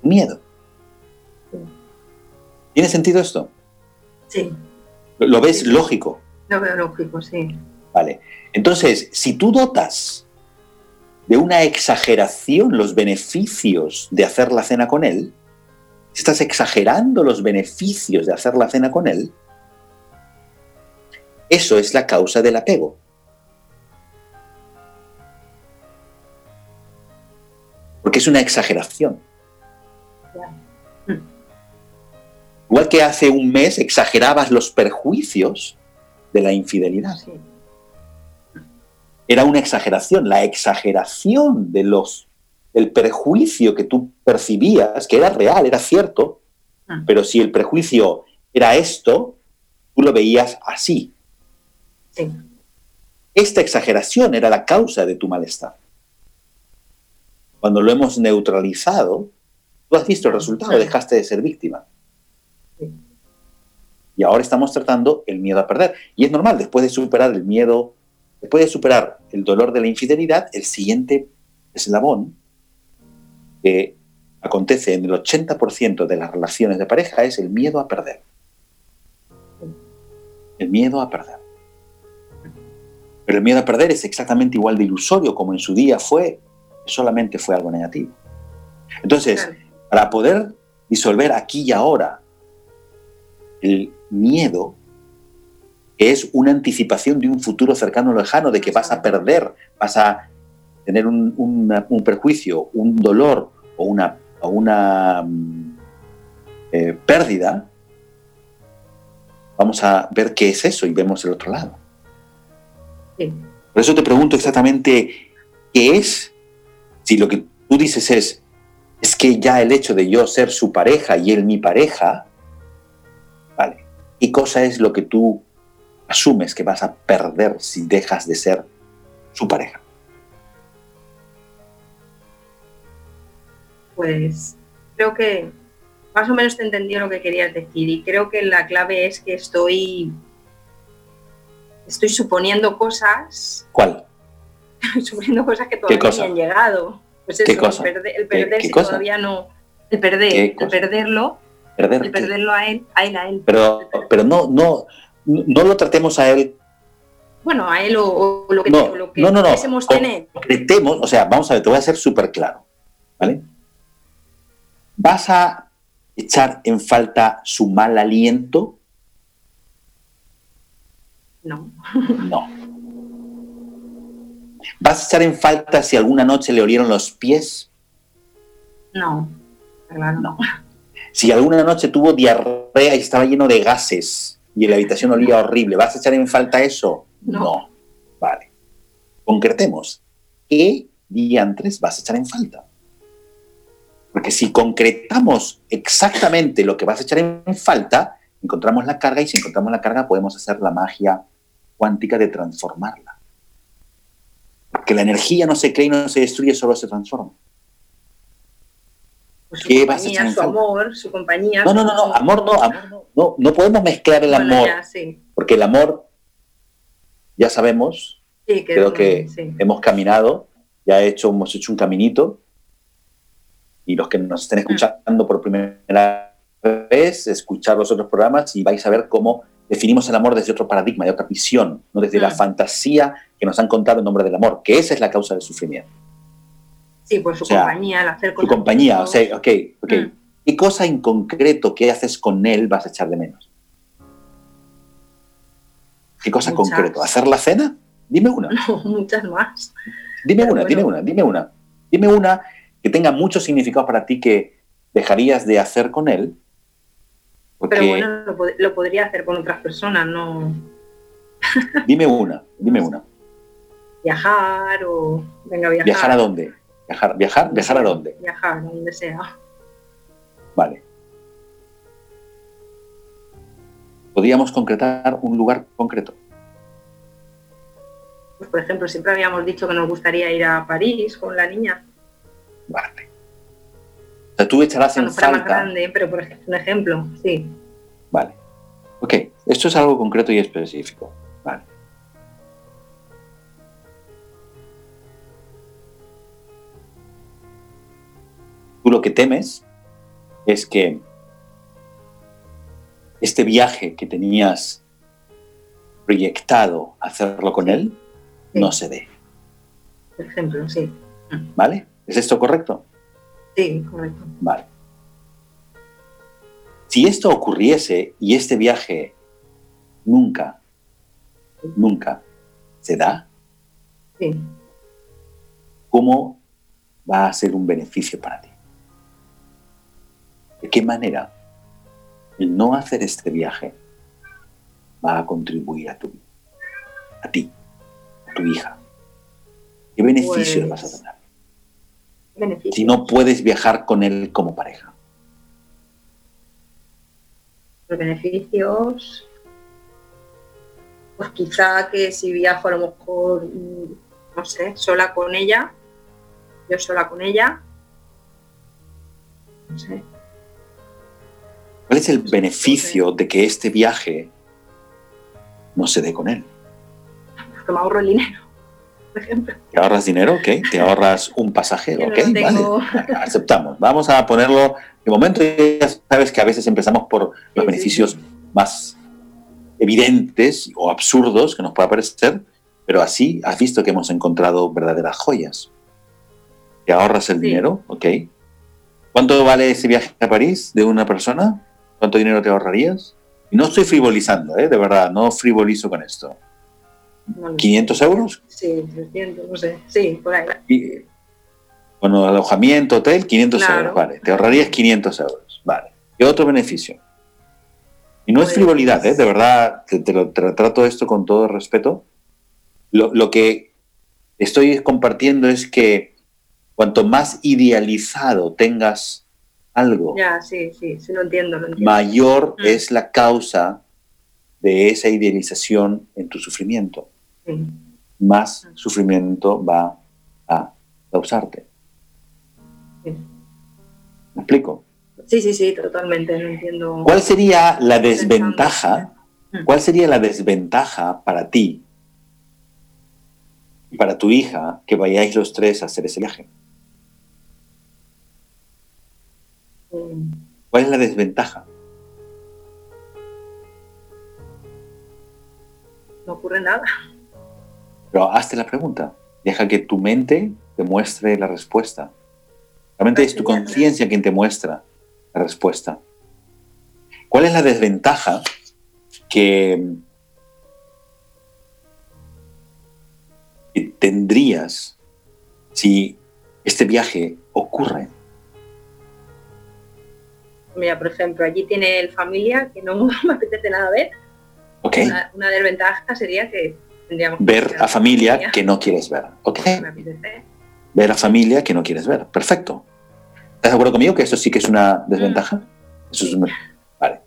miedo. ¿Tiene sentido esto? Sí. ¿Lo- ¿Lo ves lógico? Lo veo lógico, sí. Vale. Entonces, si tú dotas de una exageración los beneficios de hacer la cena con él, si estás exagerando los beneficios de hacer la cena con él, eso es la causa del apego. Porque es una exageración. Igual que hace un mes exagerabas los perjuicios de la infidelidad. Sí. era una exageración, la exageración de los, del perjuicio que tú percibías, que era real, era cierto, Ah. Pero si el prejuicio era esto, tú lo veías así. Sí. Esta exageración era la causa de tu malestar. Cuando lo hemos neutralizado, tú has visto el resultado, dejaste de ser víctima. Y ahora estamos tratando el miedo a perder. Y es normal, después de superar el miedo, después de superar el dolor de la infidelidad, el siguiente eslabón que acontece en el 80% de las relaciones de pareja es el miedo a perder. El miedo a perder. Pero el miedo a perder es exactamente igual de ilusorio como en su día fue, solamente fue algo negativo. Entonces, para poder disolver aquí y ahora el miedo, que es una anticipación de un futuro cercano o lejano, de que vas a perder, vas a tener un, un perjuicio, un dolor o una, o una mm, eh, pérdida, vamos a ver qué es eso y vemos el otro lado. Sí. Por eso te pregunto exactamente qué es, si lo que tú dices es, es que ya el hecho de yo ser su pareja y él mi pareja, ¿qué cosa es lo que tú asumes que vas a perder si dejas de ser su pareja? Pues creo que más o menos te entendí lo que querías decir y creo que la clave es que estoy estoy suponiendo cosas, ¿Cuál? suponiendo cosas que todavía cosa? ni han llegado. Pues ¿Qué eso, cosa? el perder, el ¿Qué- perder qué cosa? todavía no, el perder, ¿Qué el perderlo, Perder. perderlo a él, a él, a él. Pero, pero no, no, no lo tratemos a él, Bueno, a él o, o lo que, No, o lo que no, no, no. tener. concretemos, o sea, vamos a ver, te voy a ser súper claro, ¿vale? ¿Vas a echar en falta su mal aliento? No, No. ¿Vas a echar en falta si alguna noche le olieron los pies? no, claro, no. Si alguna noche tuvo diarrea y estaba lleno de gases y la habitación olía horrible, ¿vas a echar en falta eso? No. Vale. Concretemos. ¿Qué diantres vas a echar en falta? Porque si concretamos exactamente lo que vas a echar en falta, encontramos la carga y si encontramos la carga podemos hacer la magia cuántica de transformarla. Porque la energía no se crea y no se destruye, solo se transforma. Su ¿Qué vas a echar compañía, su amor, su compañía. No, no, no, no, amor no, amor no. No, no podemos mezclar el Bueno, amor, ya, sí, porque el amor, ya sabemos, sí, que creo que sí. hemos caminado, ya he hecho, hemos hecho un caminito, y los que nos estén escuchando por primera vez, escuchar los otros programas y vais a ver cómo definimos el amor desde otro paradigma, de otra visión, no desde la Mm. fantasía que nos han contado en nombre del amor, que esa es la causa del sufrimiento. Sí, pues su o sea, compañía, el hacer cosas compañía, o sea, ok, ok. Mm. ¿Qué cosa en concreto que haces con él vas a echar de menos? ¿Qué cosa en concreto? ¿Hacer la cena? Dime una. No, muchas más. Dime Pero una, bueno. dime una, dime una. Dime una que tenga mucho significado para ti que dejarías de hacer con él. Porque Pero bueno, lo, pod- lo podría hacer con otras personas, no dime una, dime una. viajar o venga a viajar. ¿Viajar a dónde? ¿Viajar, viajar, viajar a dónde? Viajar, a donde sea. Vale. Podríamos concretar un lugar concreto. Pues por ejemplo, siempre habíamos dicho que nos gustaría ir a París con la niña, Vale. O sea, tú echarás en cuando fuera más falta. grande, pero por ejemplo, un ejemplo, sí. Vale. Ok, esto es algo concreto y específico. Tú lo que temes es que este viaje que tenías proyectado hacerlo con él Sí. no se dé. Por ejemplo, sí. ¿Vale? ¿Es esto correcto? Sí, correcto. Vale. Si esto ocurriese y este viaje nunca, nunca se da, Sí. ¿cómo va a ser un beneficio para ti? ¿De qué manera el no hacer este viaje va a contribuir a tu vida? A ti, a tu hija. ¿Qué beneficio le vas a Pues, dar? Beneficio. Si no puedes viajar con él como pareja. Los beneficios, pues quizá que si viajo a lo mejor, mm, no sé, sola con ella, yo sola con ella, no sé. ¿Cuál es el beneficio de que este viaje no se dé con él? Porque me ahorro el dinero, por ejemplo. ¿Te ahorras dinero? Ok. ¿Te ahorras un pasaje? Yo Ok, tengo. vale. Aceptamos. Vamos a ponerlo. De momento ya sabes que a veces empezamos por los sí, beneficios sí. más evidentes o absurdos que nos pueda parecer, pero así has visto que hemos encontrado verdaderas joyas. ¿Te ahorras el Sí. dinero? Ok. ¿Cuánto vale ese viaje a París de una persona? ¿Cuánto dinero te ahorrarías? Y no estoy frivolizando, ¿eh? de verdad, no frivolizo con esto. No lo sé. ¿500 euros? Sí, 300, no sé. Sí, por ahí. Y, bueno, alojamiento, hotel, 500 Claro. euros, vale. Te ahorrarías 500 euros, vale. ¿Qué otro beneficio? Y no es Pues- frivolidad, ¿eh? de verdad, te, te lo, te lo trato esto con todo respeto. Lo, lo que estoy compartiendo es que cuanto más idealizado tengas algo, Ya, sí, sí, sí, lo entiendo, lo entiendo. mayor Mm. es la causa de esa idealización en tu sufrimiento. Sí. Más sufrimiento va a causarte. Sí. ¿Me explico? Sí, sí, sí, totalmente, no entiendo. ¿Cuál sería la desventaja? pensando. ¿Cuál sería la desventaja para ti y para tu hija que vayáis los tres a hacer ese viaje? Mm, ¿Cuál es la desventaja? No ocurre nada. Pero hazte la pregunta. Deja que tu mente te muestre la respuesta. Realmente es tu conciencia quien te muestra la respuesta. ¿Cuál es la desventaja que, que tendrías si este viaje ocurre? Mira, por ejemplo, allí tiene el familia que no me apetece nada ver. ¿Ok? Una, una desventaja sería que tendríamos Ver a familia que no quieres ver. ¿Ok? me apetece. Ver a familia que no quieres ver. Perfecto. ¿Estás de acuerdo conmigo que eso sí que es una desventaja? Eso es una- Vale.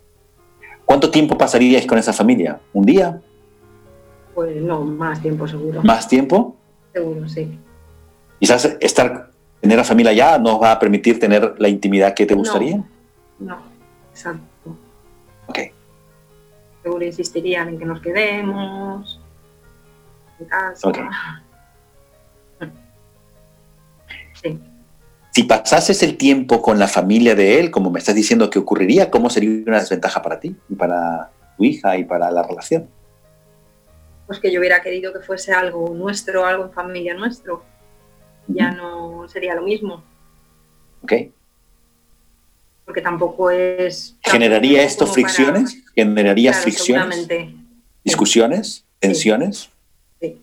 ¿Cuánto tiempo pasaríais con esa familia? ¿Un día? Pues no, más tiempo seguro. ¿Más tiempo? Seguro, sí. Quizás estar, tener a familia ya nos va a permitir tener la intimidad que te gustaría. No, exacto. Ok. Seguro insistirían en que nos quedemos en casa. Ok. Sí. Si pasases el tiempo con la familia de él, como me estás diciendo que ocurriría, ¿cómo sería una desventaja para ti y para tu hija y para la relación? Pues que yo hubiera querido que fuese algo nuestro, algo en familia nuestro. Ya no sería lo mismo, ¿Ok? Porque tampoco es... ¿Generaría esto como para- fricciones? ¿Generaría Claro, fricciones? ¿Discusiones? ¿Tensiones? Sí.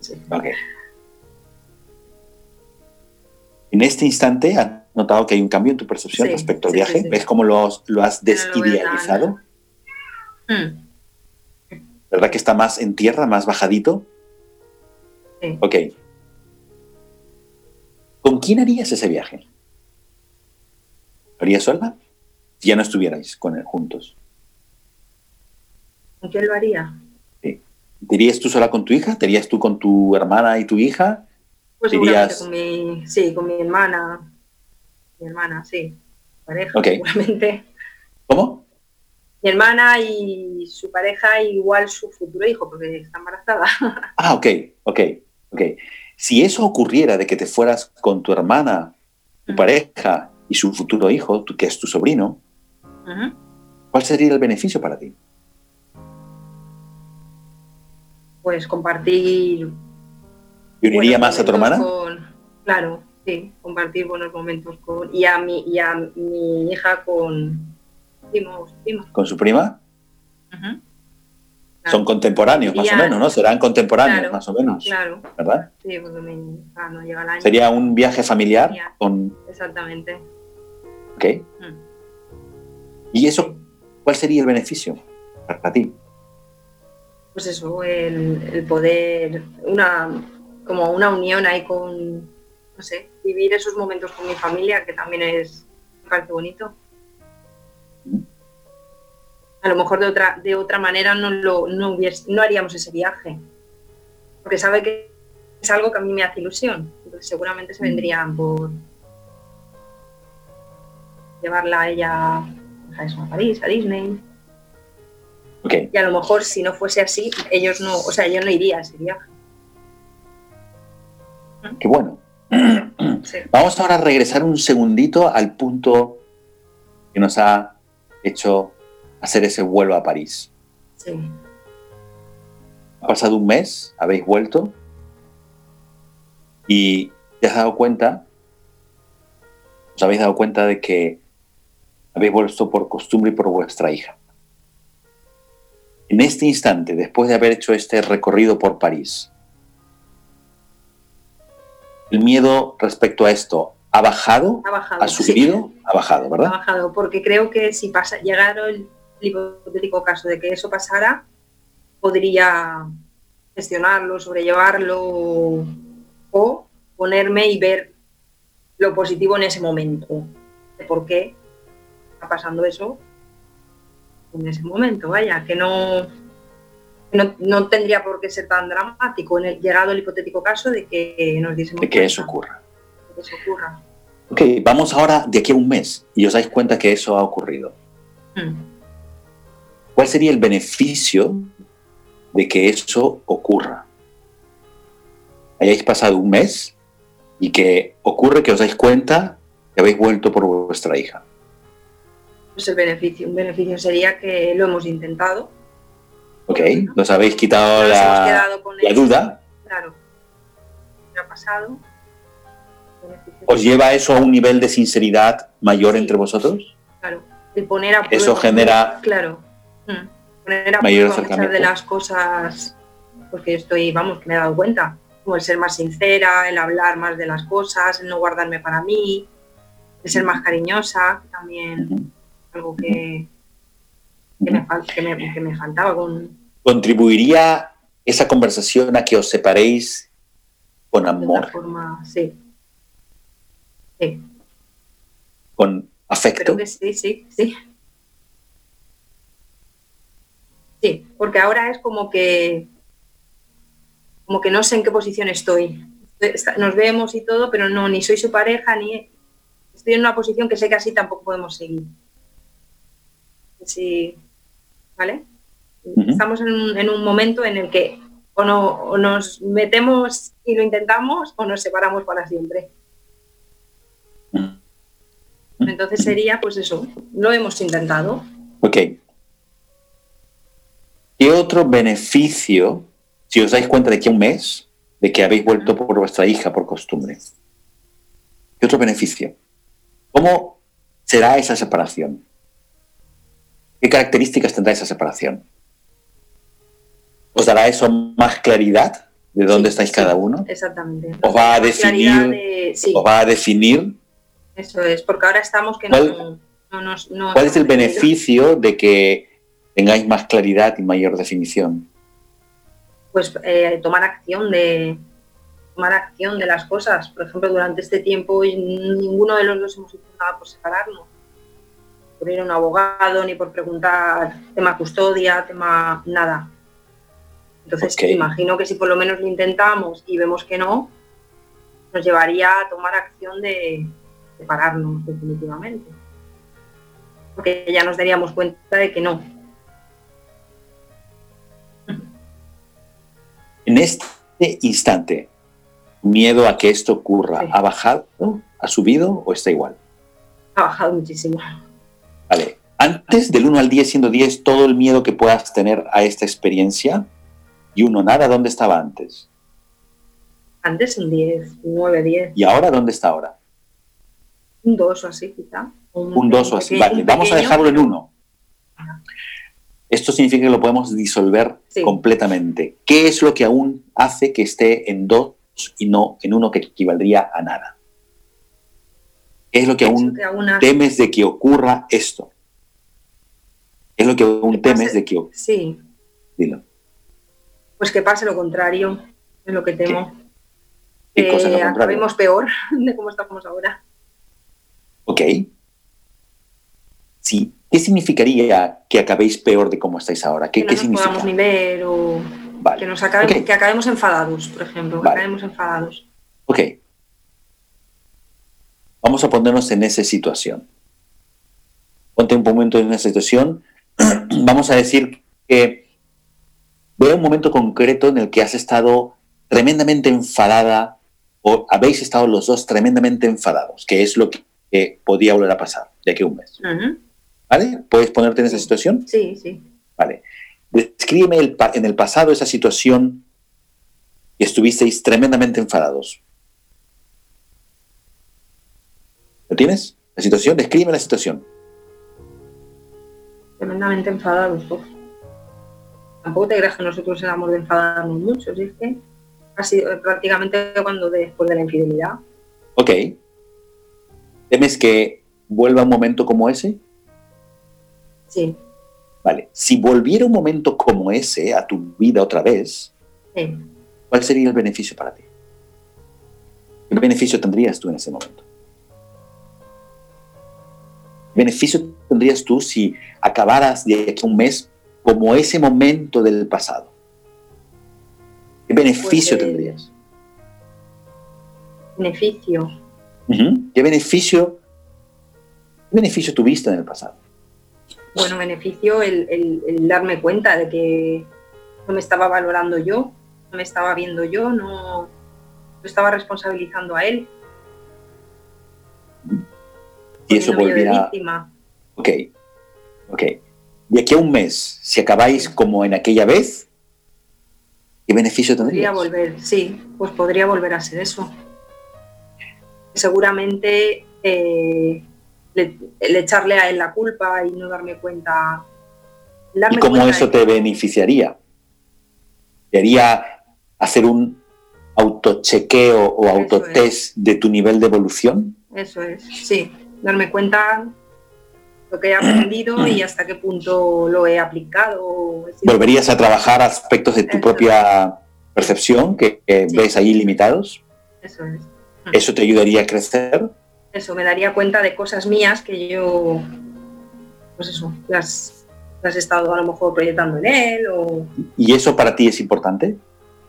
Sí. Ok. En este instante, ¿has notado que hay un cambio en tu percepción Sí, respecto al sí, viaje? sí, sí. ¿Ves cómo lo, has- lo no desidealizado? Mm, ¿Verdad que está más en tierra, más bajadito? sí. Ok. ¿Con quién harías ese viaje? ¿Lo harías sola? Si ya no estuvierais con él juntos. ¿Con quién lo haría? ¿Te irías tú sola con tu hija? ¿Te irías tú con tu hermana y tu hija? Pues seguramente con mi, sí, con mi hermana. Mi hermana, sí. Pareja, seguramente. ¿Cómo? Mi hermana y su pareja, igual su futuro hijo, porque está embarazada. Ah, ok, ok, ok. Si eso ocurriera de que te fueras con tu hermana, tu pareja y su futuro hijo, que es tu sobrino. ¿cuál sería el beneficio para ti? Pues compartir. ¿Te uniría más a tu hermana? con- claro, sí, compartir buenos momentos con. Y a mi, y a mi hija con. ¿Con su prima? Ujú. Son contemporáneos, más o menos, ¿no? Serán contemporáneos, Claro, más o menos, Claro, ¿verdad? sí, porque mi hija no llega al año. Sería un viaje familiar con... Exactamente. ¿Ok? Mm. ¿Y eso cuál sería el beneficio para ti? pues eso, el, el poder, una como una unión ahí con, no sé, vivir esos momentos con mi familia, que también es me parece bonito. A lo mejor de otra, de otra manera no, lo, no, no haríamos ese viaje, porque sabe que es algo que a mí me hace ilusión. Entonces seguramente se vendrían por llevarla a ella a, eso, a París, a Disney. Okay. Y a lo mejor si no fuese así, ellos no, o sea, yo no iría a ese viaje. Qué bueno. Sí. Vamos ahora a regresar un segundito al punto que nos ha hecho hacer ese vuelo a París. Sí. Ha pasado un mes, habéis vuelto y te has dado cuenta, os habéis dado cuenta de que habéis vuelto por costumbre y por vuestra hija. En este instante, después de haber hecho este recorrido por París, el miedo respecto a esto ha bajado, ha, bajado, ha subido, sí. ha bajado, ¿verdad? Ha bajado, porque creo que si pasa, llegara el hipotético caso de que eso pasara, podría gestionarlo, sobrellevarlo o ponerme y ver lo positivo en ese momento, de por qué está pasando eso en ese momento, vaya, que no, no, no, tendría por qué ser tan dramático en el llegado el hipotético caso de que nos diésemos de que eso ocurra. De que eso ocurra. Ok, vamos ahora de aquí a un mes y os dais cuenta que eso ha ocurrido. Hmm. ¿Cuál sería el beneficio de que eso ocurra? Hayáis pasado un mes y que ocurre que os dais cuenta que habéis vuelto por vuestra hija. Pues el beneficio, un beneficio sería que lo hemos intentado. Ok, nos habéis quitado Nos la, con la duda. Claro. ¿Qué ha pasado? ¿Os lleva eso a un nivel de sinceridad mayor Sí. entre vosotros? Claro. El poner a Eso genera- Claro. Poner a Mayor prueba muchas de las cosas, porque estoy, vamos, que me he dado cuenta. Como el ser más sincera, el hablar más de las cosas, el no guardarme para mí, el ser más cariñosa, también algo que, que, me, que me- que me faltaba con ¿Contribuiría esa conversación a que os separéis con de amor, forma. Sí. Sí, con afecto? creo que sí, sí, sí. Sí, porque ahora es como que como que no sé en qué posición estoy. Nos vemos y todo, pero no, ni soy su pareja, ni estoy en una posición que sé que así tampoco podemos seguir. Sí, ¿vale? Estamos en un, en un momento en el que o, no, o nos metemos y lo intentamos o nos separamos para siempre. Entonces sería, pues eso, lo hemos intentado. Ok. ¿Qué otro beneficio, si os dais cuenta de que un mes, de que habéis vuelto por vuestra hija por costumbre? ¿Qué otro beneficio? ¿Cómo será esa separación? ¿Qué características tendrá esa separación? ¿Os dará eso más claridad de dónde Sí, estáis sí, cada uno? Exactamente. ¿Os va a definir, de- sí, ¿Os va a definir eso es, porque ahora estamos que ¿Cuál- no, no no cuál es el beneficio de que tengáis más claridad y mayor definición? Pues eh, tomar acción de tomar acción de las cosas. Por ejemplo, durante este tiempo ninguno de los dos hemos hecho nada por separarnos. Por ir a un abogado, ni por preguntar tema custodia, tema nada. Entonces, Ok. imagino que si por lo menos lo intentamos y vemos que no, nos llevaría a tomar acción de separarnos definitivamente. Porque ya nos daríamos cuenta de que no. En este instante, miedo a que esto ocurra, Sí. ¿ha bajado? ¿Ha subido o está igual? Ha bajado muchísimo. Vale. Antes del 1 al 10 siendo 10, todo el miedo que puedas tener a esta experiencia y uno nada, ¿dónde estaba antes? Antes un 10, un 9, 10, ¿Y ahora dónde está ahora? un 2 o así quizá. Un 2 o así. Vale, vamos a pequeño. dejarlo en 1. Esto significa que lo podemos disolver Sí. completamente. ¿Qué es lo que aún hace que esté en 2 y no en 1 que equivaldría a nada? ¿Qué es lo que aún que aún hace- temes de que ocurra esto? ¿Qué es lo que aún Que temes de que ocurra? Sí, Dilo. pues que pase lo contrario, es lo que temo. ¿Qué lo Que acabemos peor de cómo estamos ahora. Ok. Sí. ¿Qué significaría que acabéis peor de cómo estáis ahora? ¿Qué, que no qué nos significa? podamos ni ver o Vale. que, nos acabe- Ok. que acabemos enfadados, por ejemplo, que acabemos enfadados. Ok. Vamos a ponernos en esa situación. Ponte un momento en esa situación. Vamos a decir que ve un momento concreto en el que has estado tremendamente enfadada o habéis estado los dos tremendamente enfadados, que es lo que, que podía volver a pasar de aquí a un mes. Ujú. ¿Vale? ¿Puedes ponerte en esa situación? Sí, sí. Vale. Descríbeme el en el pasado esa situación que estuvisteis tremendamente enfadados. ¿Lo tienes? ¿La situación? Descríbeme la situación. Tremendamente enfadados. uf. Tampoco te creas que nosotros éramos de enfadarnos mucho, si es que ha sido prácticamente cuando después de la infidelidad. Ok. ¿Temes que vuelva un momento como ese? Sí, Vale. Si volviera un momento como ese a tu vida otra vez, sí. ¿cuál sería el beneficio para ti? ¿Qué beneficio tendrías tú en ese momento? ¿Qué beneficio tendrías tú si acabaras de aquí a un mes como ese momento del pasado? ¿Qué beneficio Pues, eh, tendrías? Beneficio. ¿Qué beneficio, qué beneficio tuviste en el pasado? Bueno, beneficio el, el- el darme cuenta de que no me estaba valorando yo, no me estaba viendo yo, no, estaba responsabilizando a él. Y eso volviera... víctima. Ok, ok. De aquí a un mes, si acabáis como en aquella vez, ¿qué beneficio Podría tendrías? volver, sí, pues podría volver a ser eso. Seguramente eh, le, el echarle a él la culpa y no darme cuenta. darme ¿Y cómo cuenta eso de te beneficiaría? ¿Te haría hacer un autochequeo o autotest de tu nivel de evolución? Eso es, sí, darme cuenta lo que he aprendido y hasta qué punto lo he aplicado. ¿Volverías a trabajar aspectos de tu Eso. propia percepción que, que Sí. ves ahí limitados? Eso es. ¿Eso te ayudaría a crecer? Eso, me daría cuenta de cosas mías que yo, pues eso, las, las he estado a lo mejor proyectando en él o... ¿Y eso para ti es importante?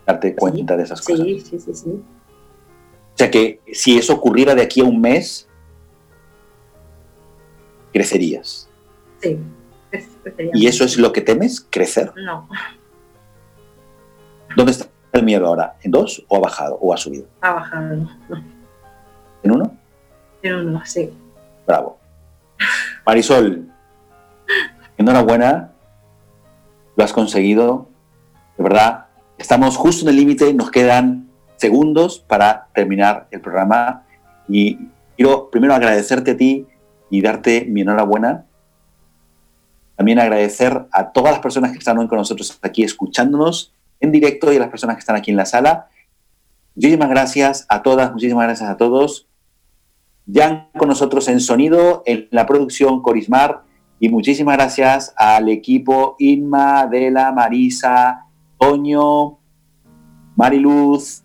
Darte cuenta de esas cosas. Sí, sí, sí, sí. O sea que si eso ocurriera de aquí a un mes, crecerías. Sí. ¿Y eso es lo que temes? ¿Crecer? No, ¿Dónde está el miedo ahora? ¿En dos o ha bajado o ha subido? ha bajado. No, ¿En uno? Pero no, sí. Bravo. Marisol, enhorabuena. Lo has conseguido. De verdad, estamos justo en el límite. Nos quedan segundos para terminar el programa. Y quiero primero agradecerte a ti y darte mi enhorabuena. También agradecer a todas las personas que están hoy con nosotros aquí escuchándonos en directo y a las personas que están aquí en la sala. Muchísimas gracias a todas, muchísimas gracias a todos. Jan con nosotros en sonido, en la producción Corismar. Y muchísimas gracias al equipo Inma, Adela, Marisa, Toño, Mariluz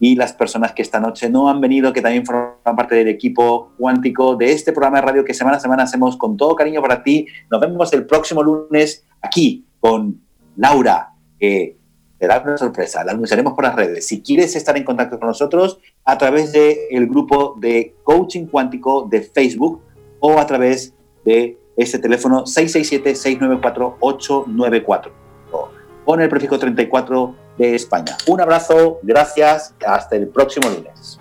y las personas que esta noche no han venido, que también forman parte del equipo cuántico de este programa de radio que semana a semana hacemos con todo cariño para ti. Nos vemos el próximo lunes aquí con Laura, que te da una sorpresa, la anunciaremos por las redes. Si quieres estar en contacto con nosotros, a través del grupo de Coaching Cuántico de Facebook o a través de este teléfono 667-694-894 con el prefijo 34 de España. Un abrazo, gracias, hasta el próximo lunes.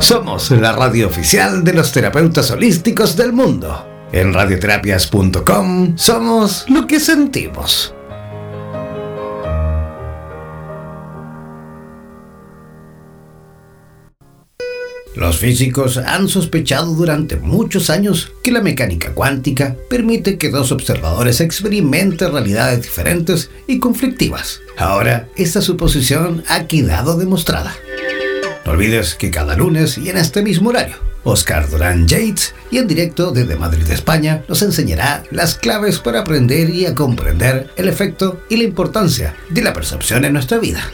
Somos la radio oficial de los terapeutas holísticos del mundo. En radioterapias.com somos lo que sentimos. Los físicos han sospechado durante muchos años que la mecánica cuántica permite que dos observadores experimenten realidades diferentes y conflictivas. Ahora, esta suposición ha quedado demostrada. No olvides que cada lunes y en este mismo horario Oscar Durán Yates, y en directo desde Madrid, España, nos enseñará las claves para aprender y a comprender el efecto y la importancia de la percepción en nuestra vida.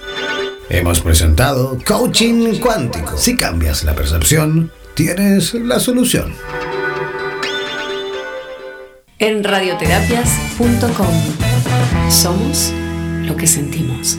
Hemos presentado Coaching Cuántico. Si cambias la percepción, tienes la solución. En radioterapias.com somos lo que sentimos.